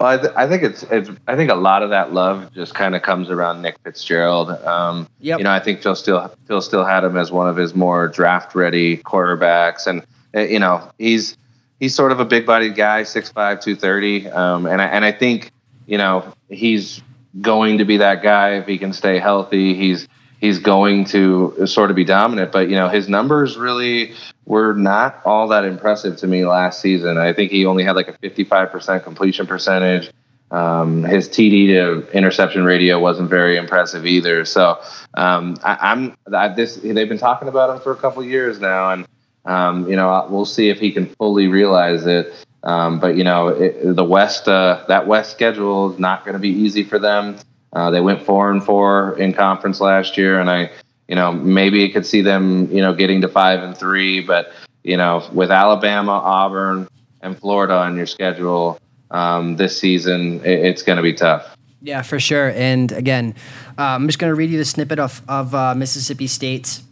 Speaker 2: Well, I, th- I, think it's, it's. I think a lot of that love just kind of comes around Nick Fitzgerald. Um, yep. You know, I think Phil Steele Phil Steele had him as one of his more draft ready quarterbacks, and you know, he's he's sort of a big bodied guy, 6'5", 230. Um, and I, and I think you know he's going to be that guy if he can stay healthy. He's he's going to sort of be dominant. But you know, his numbers really were not all that impressive to me last season. I think he only had like a 55% completion percentage. Um, his TD to interception ratio wasn't very impressive either. So um, I, am this. They've been talking about him for a couple years now, and um, you know, we'll see if he can fully realize it. Um, but you know, it, the West, uh, that West schedule is not going to be easy for them. Uh, they went four and four in conference last year, and I, you know, maybe it could see them, you know, getting to five and three. But you know, with Alabama, Auburn, and Florida on your schedule um, this season, it, it's going to be tough.
Speaker 1: Yeah, for sure. And again, uh, I'm just going to read you the snippet of, of uh, Mississippi State's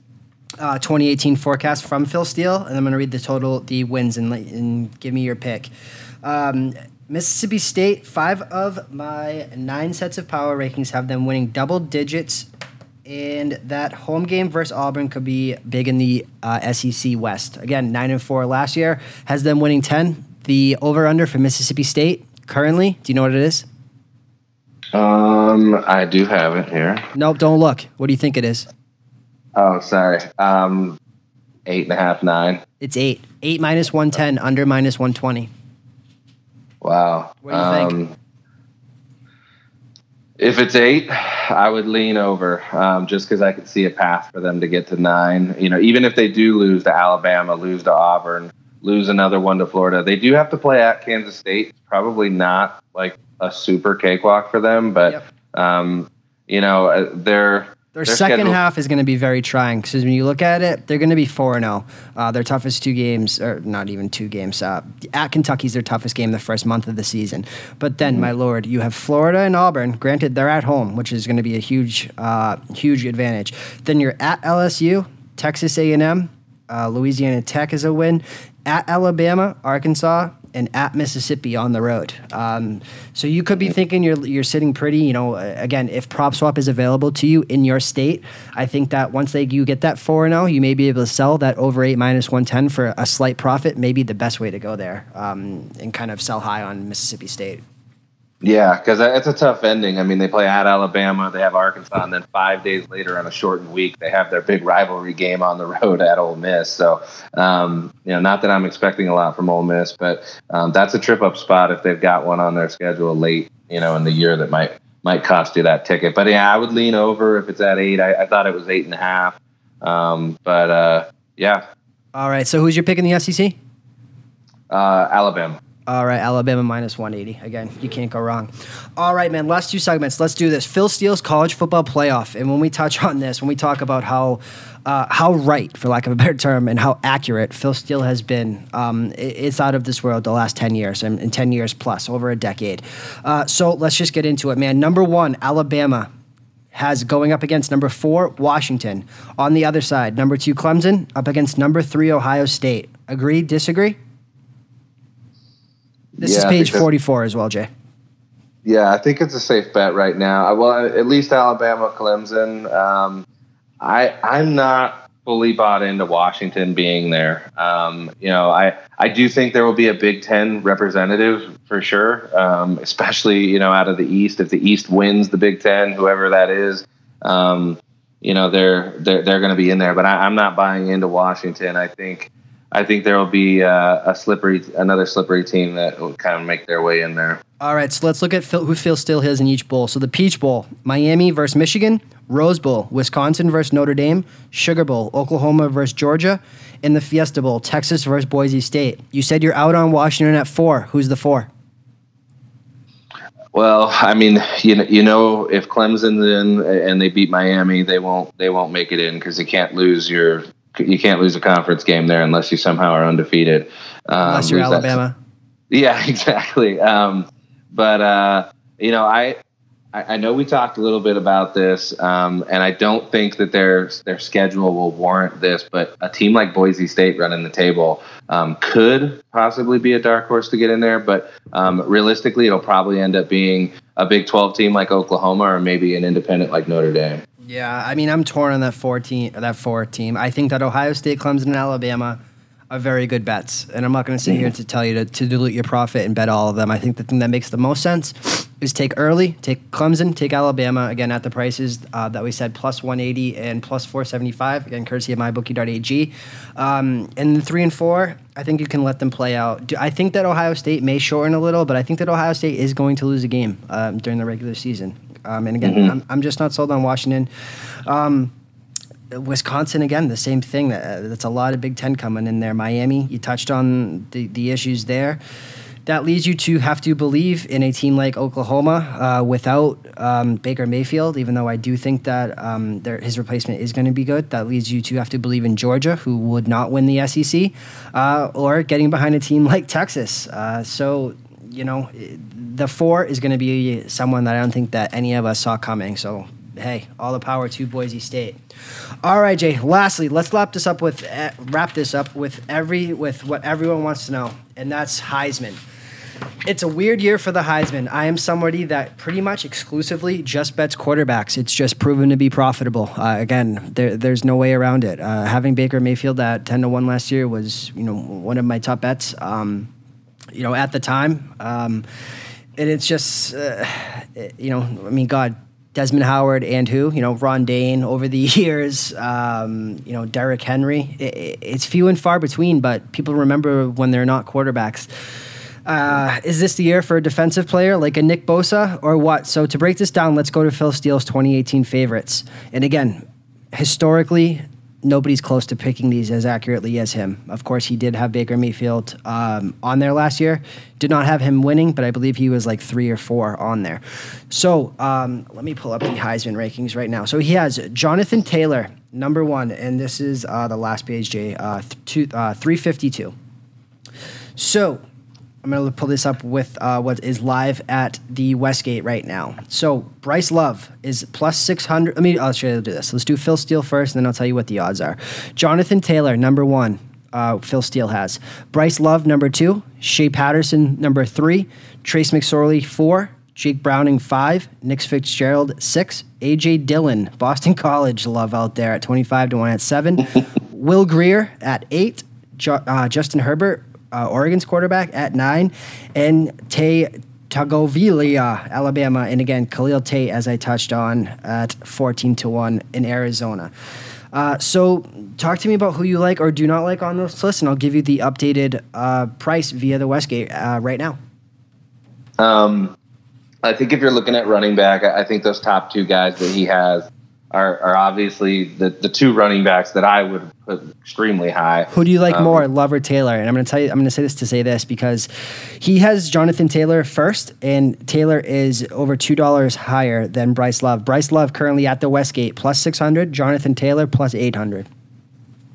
Speaker 1: uh, 2018 forecast from Phil Steele, and I'm going to read the total, the wins, and, and give me your pick. Um, Mississippi State, five of my nine sets of power rankings have them winning double digits, and that home game versus Auburn could be big in the uh, SEC West. Again, nine and four last year has them winning ten. The over under for Mississippi State currently, do you know what it is?
Speaker 2: Um, I do have it here.
Speaker 1: Nope, don't look. What do you think it is?
Speaker 2: Oh, sorry. Um, eight and a half, nine.
Speaker 1: It's eight. Eight minus one ten, under minus one twenty.
Speaker 2: Wow.
Speaker 1: What do you um, think?
Speaker 2: If it's eight, I would lean over, um, just because I could see a path for them to get to nine. You know, even if they do lose to Alabama, lose to Auburn, lose another one to Florida, they do have to play at Kansas State. It's probably not like a super cakewalk for them, but yep. um, you know, uh, they're
Speaker 1: their, their second schedule. half is going to be very trying because when you look at it, they're going to be 4 0. Uh, their toughest two games, or not even two games, uh, at Kentucky's their toughest game the first month of the season. But then, mm-hmm. my lord, you have Florida and Auburn. Granted, they're at home, which is going to be a huge, uh, huge advantage. Then you're at LSU, Texas A&M, uh, Louisiana Tech is a win. At Alabama, Arkansas, and at Mississippi on the road. Um, so you could be thinking you're you're sitting pretty. You know, again, if prop swap is available to you in your state, I think that once they you get that four and zero, oh, you may be able to sell that over eight minus one ten for a slight profit. Maybe the best way to go there um, and kind of sell high on Mississippi State.
Speaker 2: Yeah, because it's a tough ending. I mean, they play at Alabama, they have Arkansas, and then five days later on a shortened week, they have their big rivalry game on the road at Ole Miss. So, um, you know, not that I'm expecting a lot from Ole Miss, but um, that's a trip up spot if they've got one on their schedule late, you know, in the year that might might cost you that ticket. But yeah, I would lean over if it's at eight. I, I thought it was eight and a half, um, but uh, yeah.
Speaker 1: All right. So who's your pick in the SEC?
Speaker 2: Uh, Alabama.
Speaker 1: All right, Alabama minus 180. Again, you can't go wrong. All right, man, last two segments. Let's do this. Phil Steele's college football playoff. And when we touch on this, when we talk about how uh, how right, for lack of a better term, and how accurate Phil Steele has been, um, it's out of this world the last 10 years, and, and 10 years plus, over a decade. Uh, so let's just get into it, man. Number one, Alabama has going up against number four, Washington. On the other side, number two, Clemson, up against number three, Ohio State. Agree, disagree? This yeah, is page 44 as well, Jay.
Speaker 2: Yeah, I think it's a safe bet right now. Well, at least Alabama, Clemson. Um, I I'm not fully bought into Washington being there. Um, you know, I I do think there will be a Big Ten representative for sure, um, especially you know out of the East. If the East wins the Big Ten, whoever that is, um, you know they're they're they're going to be in there. But I, am not buying into Washington. I think I think there will be uh, a slippery another slippery team that will kind of make their way in there.
Speaker 1: All right, so let's look at who Phil Steele has in each bowl. So the Peach Bowl, Miami versus Michigan, Rose Bowl, Wisconsin versus Notre Dame, Sugar Bowl, Oklahoma versus Georgia, and the Fiesta Bowl, Texas versus Boise State. You said you're out on Washington at four. Who's the four?
Speaker 2: Well, I mean, you know, you know, if Clemson's in and they beat Miami, they won't they won't make it in because you can't lose your you can't lose a conference game there unless you somehow are undefeated.
Speaker 1: Um, unless you're Alabama.
Speaker 2: That. Yeah, exactly. Um, but uh, you know, I I, know we talked a little bit about this, um, and I don't think that their their schedule will warrant this. But a team like Boise State running the table um, could possibly be a dark horse to get in there. But um, realistically, it'll probably end up being a Big Twelve team like Oklahoma, or maybe an independent like Notre Dame.
Speaker 1: Yeah, I mean, I'm torn on that four team. That four team. I think that Ohio State, Clemson, and Alabama are very good bets. And I'm not going to sit here to tell you to, to dilute your profit and bet all of them. I think the thing that makes the most sense is take early, take Clemson, take Alabama, again, at the prices uh, that we said, plus 180 and plus 475, again, courtesy of mybookie.ag. Um, and three and four, I think you can let them play out. I think that Ohio State may shorten a little, but I think that Ohio State is going to lose a game um, during the regular season. Um, and again, mm-hmm. I'm, I'm, just not sold on Washington. Wisconsin again, the same thing. Uh, that's a lot of Big Ten coming in there. Miami, you touched on the, the issues there. That leads you to have to believe in a team like Oklahoma uh, without um, Baker Mayfield, even though I do think that um, their, his replacement is going to be good. That leads you to have to believe in Georgia, who would not win the SEC, uh, or getting behind a team like Texas. Uh, so, you know, the four is going to be someone that I don't think that any of us saw coming. So hey, all the power to Boise State. All right, Jay. Lastly, let's wrap this up with uh, wrap this up with every with what everyone wants to know, and that's Heisman. It's a weird year for the Heisman. I am somebody that pretty much exclusively just bets quarterbacks. It's just proven to be profitable. Uh, again, there, there's no way around it. Uh, having Baker Mayfield at ten to one last year was, you know, one of my top bets. Um, you know, at the time, um, and it's just, uh, you know, I mean, God, Desmond Howard and who you know Ron Dayne over the years. Um, you know Derrick Henry. It, it's few and far between, but people remember when they're not quarterbacks. Uh, is this the year for a defensive player like a Nick Bosa or what? So to break this down, let's go to Phil Steele's 2018 favorites. And again, historically, nobody's close to picking these as accurately as him. Of course, he did have Baker Mayfield um, on there last year. Did not have him winning, but I believe he was like three or four on there. So um, let me pull up the Heisman rankings right now. So he has Jonathan Taylor, number one, and this is uh, the last page, Jay, uh, th- uh, 352. So I'm going to pull this up with uh, what is live at the Westgate right now. So Bryce Love is plus 600. Let me, I'll show you to do this. Let's do Phil Steele first, and then I'll tell you what the odds are. Jonathan Taylor, number one. Uh, Phil Steele has. Bryce Love, number two. Shea Patterson, number three. Trace McSorley, four. Jake Browning, five. Nick Fitzgerald, six. AJ Dillon, Boston College love out there at 25 to 1 at seven. Will Grier at eight. Jo- uh, Justin Herbert, uh, Oregon's quarterback at nine, and Tay Tagovailoa, Alabama, and again Khalil Tate, as I touched on, at fourteen to one in Arizona. Uh, so, talk to me about who you like or do not like on this list, and I'll give you the updated uh, price via the Westgate uh, right now.
Speaker 2: Um, I think if you're looking at running back, I think those top two guys that he has are, are obviously the, the two running backs that I would put extremely high.
Speaker 1: Who do you like um, more, Love or Taylor? And I'm going to tell you, I'm going to say this to say this because he has Jonathan Taylor first, and Taylor is over two dollars higher than Bryce Love. Bryce Love currently at the Westgate plus six hundred, Jonathan Taylor plus eight hundred.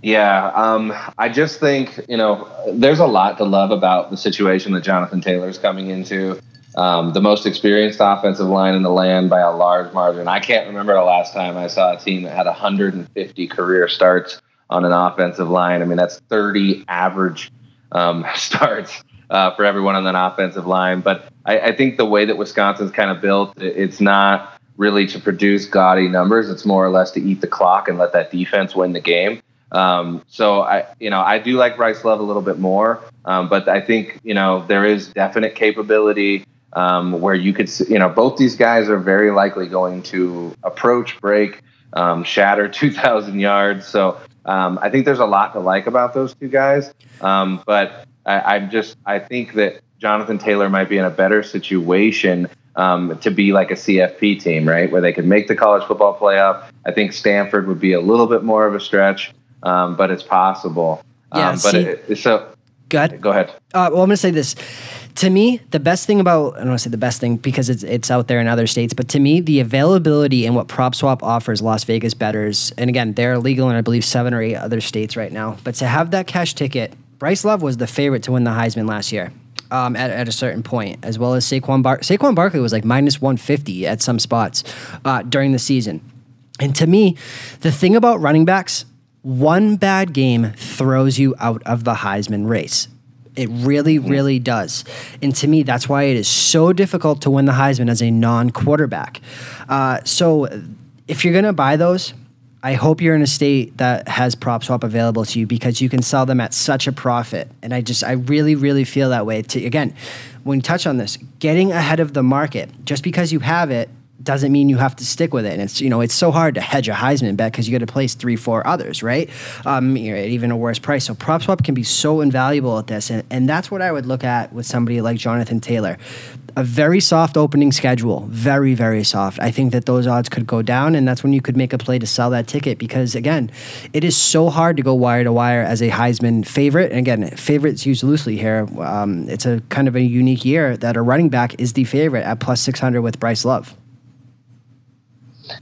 Speaker 2: Yeah, um, I just think you know there's a lot to love about the situation that Jonathan Taylor is coming into um, the most experienced offensive line in the land by a large margin. I can't remember the last time I saw a team that had 150 career starts on an offensive line. I mean, that's 30 average um, starts uh, for everyone on that offensive line. But I, I, think the way that Wisconsin's kind of built, it's not really to produce gaudy numbers. It's more or less to eat the clock and let that defense win the game. Um, so I, you know, I do like Bryce Love a little bit more, um, but I think you know there is definite capability um, where you could, you know, both these guys are very likely going to approach, break, um, shatter 2,000 yards. So um, I think there's a lot to like about those two guys. Um, but I, I'm just, I think that Jonathan Taylor might be in a better situation um, to be like a CFP team, right, where they could make the college football playoff. I think Stanford would be a little bit more of a stretch, um, but it's possible.
Speaker 1: Yeah,
Speaker 2: um, but
Speaker 1: see,
Speaker 2: it, so
Speaker 1: go ahead.
Speaker 2: Go ahead.
Speaker 1: Uh, well, I'm going to say this. To me, the best thing about I don't want to say the best thing because it's it's out there in other states, but to me, the availability and what PropSwap offers Las Vegas bettors, and again, they're legal in I believe seven or eight other states right now. But to have that cash ticket, Bryce Love was the favorite to win the Heisman last year. Um, at, at a certain point, as well as Saquon Bar- Saquon Barkley was like minus 150 at some spots uh, during the season. And to me, the thing about running backs, one bad game throws you out of the Heisman race. It really, really does. And to me, that's why it is so difficult to win the Heisman as a non quarterback. Uh, so if you're going to buy those, I hope you're in a state that has prop swap available to you because you can sell them at such a profit. And I just, I really, really feel that way. To, again, when you touch on this, getting ahead of the market, just because you have it doesn't mean you have to stick with it. And it's you know it's so hard to hedge a Heisman bet because you got to place three, four others, right? Um, you at even a worse price. So prop swap can be so invaluable at this, and, and that's what I would look at with somebody like Jonathan Taylor. A very soft opening schedule, very very soft. I think that those odds could go down, and that's when you could make a play to sell that ticket because again, it is so hard to go wire to wire as a Heisman favorite. And again, favorites used loosely here. Um, it's a kind of a unique year that a running back is the favorite at plus six hundred with Bryce Love.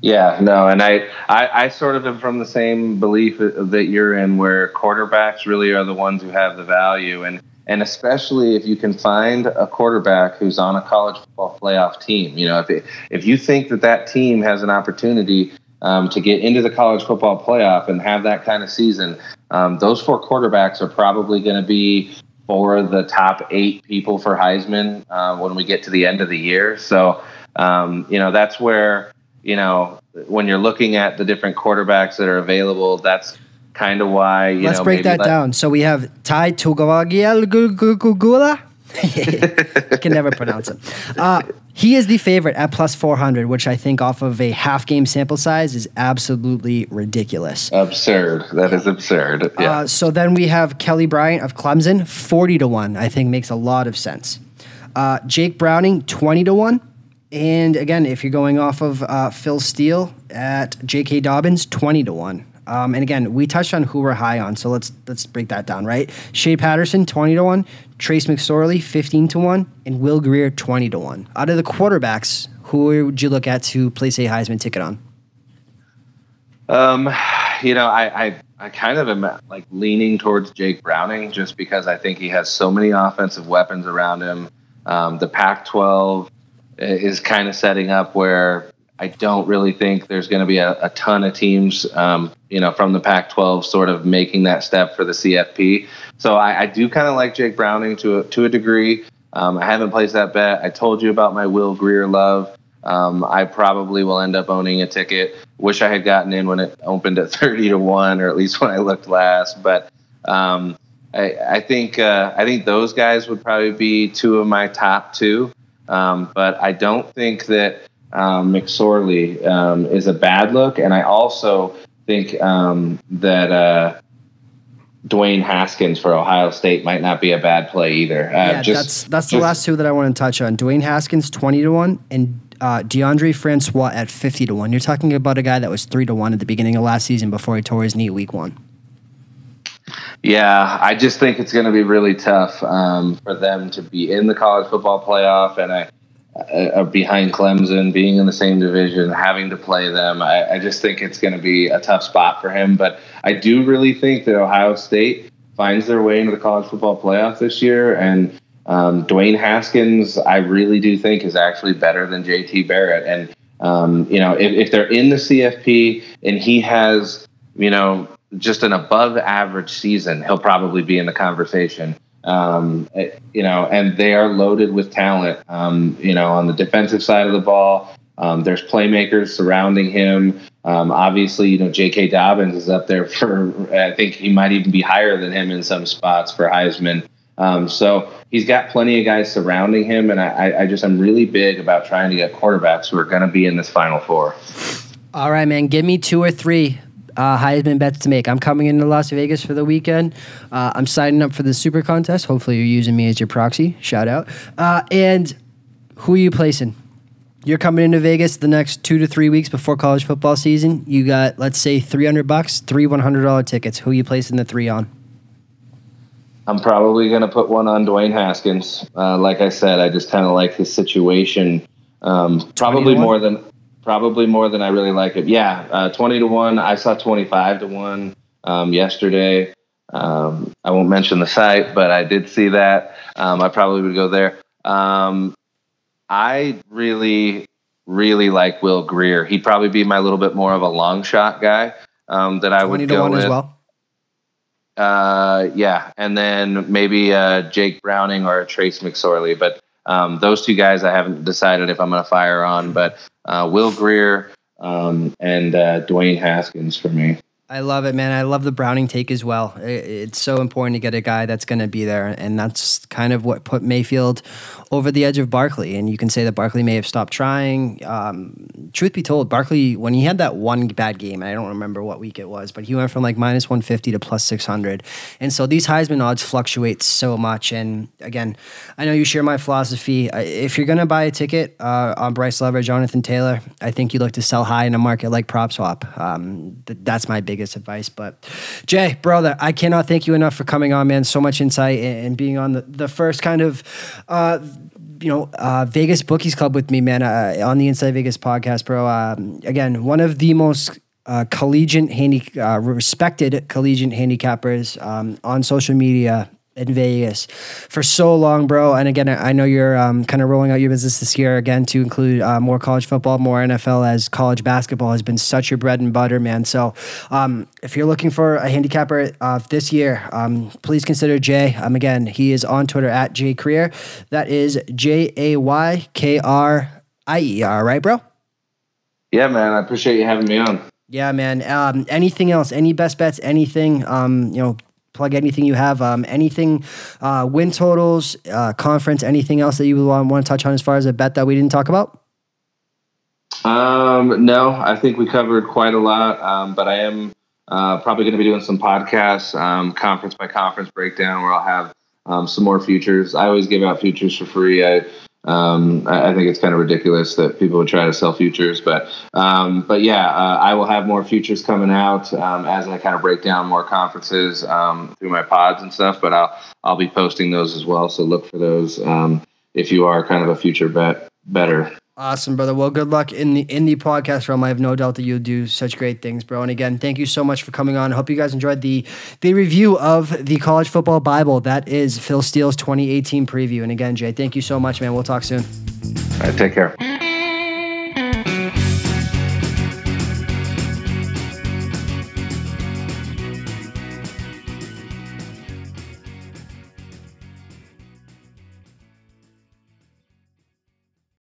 Speaker 2: Yeah, no, and I, I, I sort of am from the same belief that you're in, where quarterbacks really are the ones who have the value, and and especially if you can find a quarterback who's on a college football playoff team. You know, if it, if you think that that team has an opportunity um, to get into the college football playoff and have that kind of season, um, those four quarterbacks are probably going to be for the top eight people for Heisman uh, when we get to the end of the year. So, um, you know, that's where you know, when you're looking at the different quarterbacks that are available, that's kind of why you
Speaker 1: Let's
Speaker 2: know,
Speaker 1: break that
Speaker 2: let,
Speaker 1: down. So we have Tai Tugavagiel I can never pronounce him. Uh, he is the favorite at plus 400, which I think off of a half game sample size is absolutely ridiculous.
Speaker 2: Absurd. That is absurd. Yeah.
Speaker 1: Uh, so then we have Kelly Bryant of Clemson, 40 to 1, I think makes a lot of sense. Uh, Jake Browning, 20 to 1. And again, if you're going off of uh, Phil Steele at J.K. Dobbins, twenty to one. Um, and again, we touched on who we're high on, so let's let's break that down, right? Shea Patterson, twenty to one. Trace McSorley, fifteen to one, and Will Grier, twenty to one. Out of the quarterbacks, who would you look at to place a Heisman ticket on?
Speaker 2: Um, you know, I, I I kind of am like leaning towards Jake Browning just because I think he has so many offensive weapons around him. Um, the Pac-12 is kind of setting up where I don't really think there's going to be a, a, ton of teams, um, you know, from the Pac-12 sort of making that step for the CFP. So I, I do kind of like Jake Browning to a, to a degree. Um, I haven't placed that bet. I told you about my Will Grier love. Um, I probably will end up owning a ticket. Wish I had gotten in when it opened at 30 to one, or at least when I looked last. But um, I, I, think uh, I think those guys would probably be two of my top two. Um, but I don't think that um, McSorley um, is a bad look, and I also think um, that uh, Dwayne Haskins for Ohio State might not be a bad play either. Uh,
Speaker 1: yeah, just, that's that's just, the last two that I want to touch on. Dwayne Haskins twenty to one, and uh, Deondre Francois at fifty to one. You're talking about a guy that was three to one at the beginning of last season before he tore his knee week one.
Speaker 2: Yeah, I just think it's going to be really tough um, for them to be in the college football playoff, and I uh, behind Clemson, being in the same division, having to play them. I, I just think it's going to be a tough spot for him. But I do really think that Ohio State finds their way into the college football playoff this year, and um, Dwayne Haskins, I really do think is actually better than JT Barrett. And um, you know, if, if they're in the CFP and he has, you know, just an above average season, he'll probably be in the conversation. Um, you know, and they are loaded with talent. Um, you know, on the defensive side of the ball, um, there's playmakers surrounding him. Um, obviously, you know, J.K. Dobbins is up there for, I think he might even be higher than him in some spots for Heisman. Um, so he's got plenty of guys surrounding him, and I, I just I'm really big about trying to get quarterbacks who are going to be in this Final Four.
Speaker 1: All right, man. Give me two or three uh, Heisman bets to make. I'm coming into Las Vegas for the weekend. Uh, I'm signing up for the Super Contest. Hopefully, you're using me as your proxy. Shout out. Uh, and who are you placing? You're coming into Vegas the next two to three weeks before college football season. You got, let's say, 300 bucks, three $100 tickets. Who are you placing the three on?
Speaker 2: I'm probably going to put one on Dwayne Haskins. Uh, like I said, I just kind of like his situation. Um, probably more than probably more than I really like it. Yeah, uh, twenty to one. I saw twenty five to one um, yesterday. Um, I won't mention the site, but I did see that. Um, I probably would go there. Um, I really, really like Will Grier. He'd probably be my little bit more of a long shot guy um, that I would go with. as well. Uh, yeah, and then maybe uh, Jake Browning or Trace McSorley. But um, those two guys, I haven't decided if I'm going to fire on. But uh, Will Grier um, and uh, Dwayne Haskins for me.
Speaker 1: I love it, man. I love the Browning take as well. It's so important to get a guy that's going to be there, and that's kind of what put Mayfield over the edge of Barkley. And you can say that Barkley may have stopped trying. Um, truth be told, Barkley, when he had that one bad game, I don't remember what week it was, but he went from like minus 150 to plus 600. And so these Heisman odds fluctuate so much. And again, I know you share my philosophy. If you're going to buy a ticket uh, on Bryce Love or Jonathan Taylor, I think you look to sell high in a market like PropSwap. Um, th- that's my biggest advice. But Jay, brother, I cannot thank you enough for coming on, man. So much insight and being on the, the first kind of uh, you know, uh, Vegas Bookies Club with me, man, uh, on the Inside Vegas podcast, bro. Um, again, one of the most uh, collegiate, handi- uh, respected collegiate handicappers um, on social media in Vegas for so long, bro. And again, I know you're um, kind of rolling out your business this year again to include uh, more college football, more NFL, as college basketball has been such your bread and butter, man. So um, if you're looking for a handicapper uh, this year, um, please consider Jay. Um, again, he is on Twitter at Jay Krier. That is J A Y K R I E R, right, bro?
Speaker 2: Yeah, man. I appreciate you having me on.
Speaker 1: Yeah, man. Um, anything else? Any best bets? Anything? Um, you know, plug anything you have, um, anything, uh, win totals, uh, conference, anything else that you want, to touch on as far as a bet that we didn't talk about?
Speaker 2: Um, no, I think we covered quite a lot, um, but I am uh, probably going to be doing some podcasts, um, conference by conference breakdown, where I'll have um, some more futures. I always give out futures for free. I um, I, I, think it's kind of ridiculous that people would try to sell futures, but um, but yeah, uh, I will have more futures coming out um, as I kind of break down more conferences um, through my pods and stuff. But I'll I'll be posting those as well, so look for those um, if you are kind of a future bet bettor.
Speaker 1: Awesome, brother. Well, good luck in the in the podcast realm. I have no doubt that you'll do such great things, bro. And again, thank you so much for coming on. Hope you guys enjoyed the the review of the college football Bible. That is Phil Steele's 2018 preview. And again, Jay, thank you so much, man. We'll talk soon.
Speaker 2: All right, take care.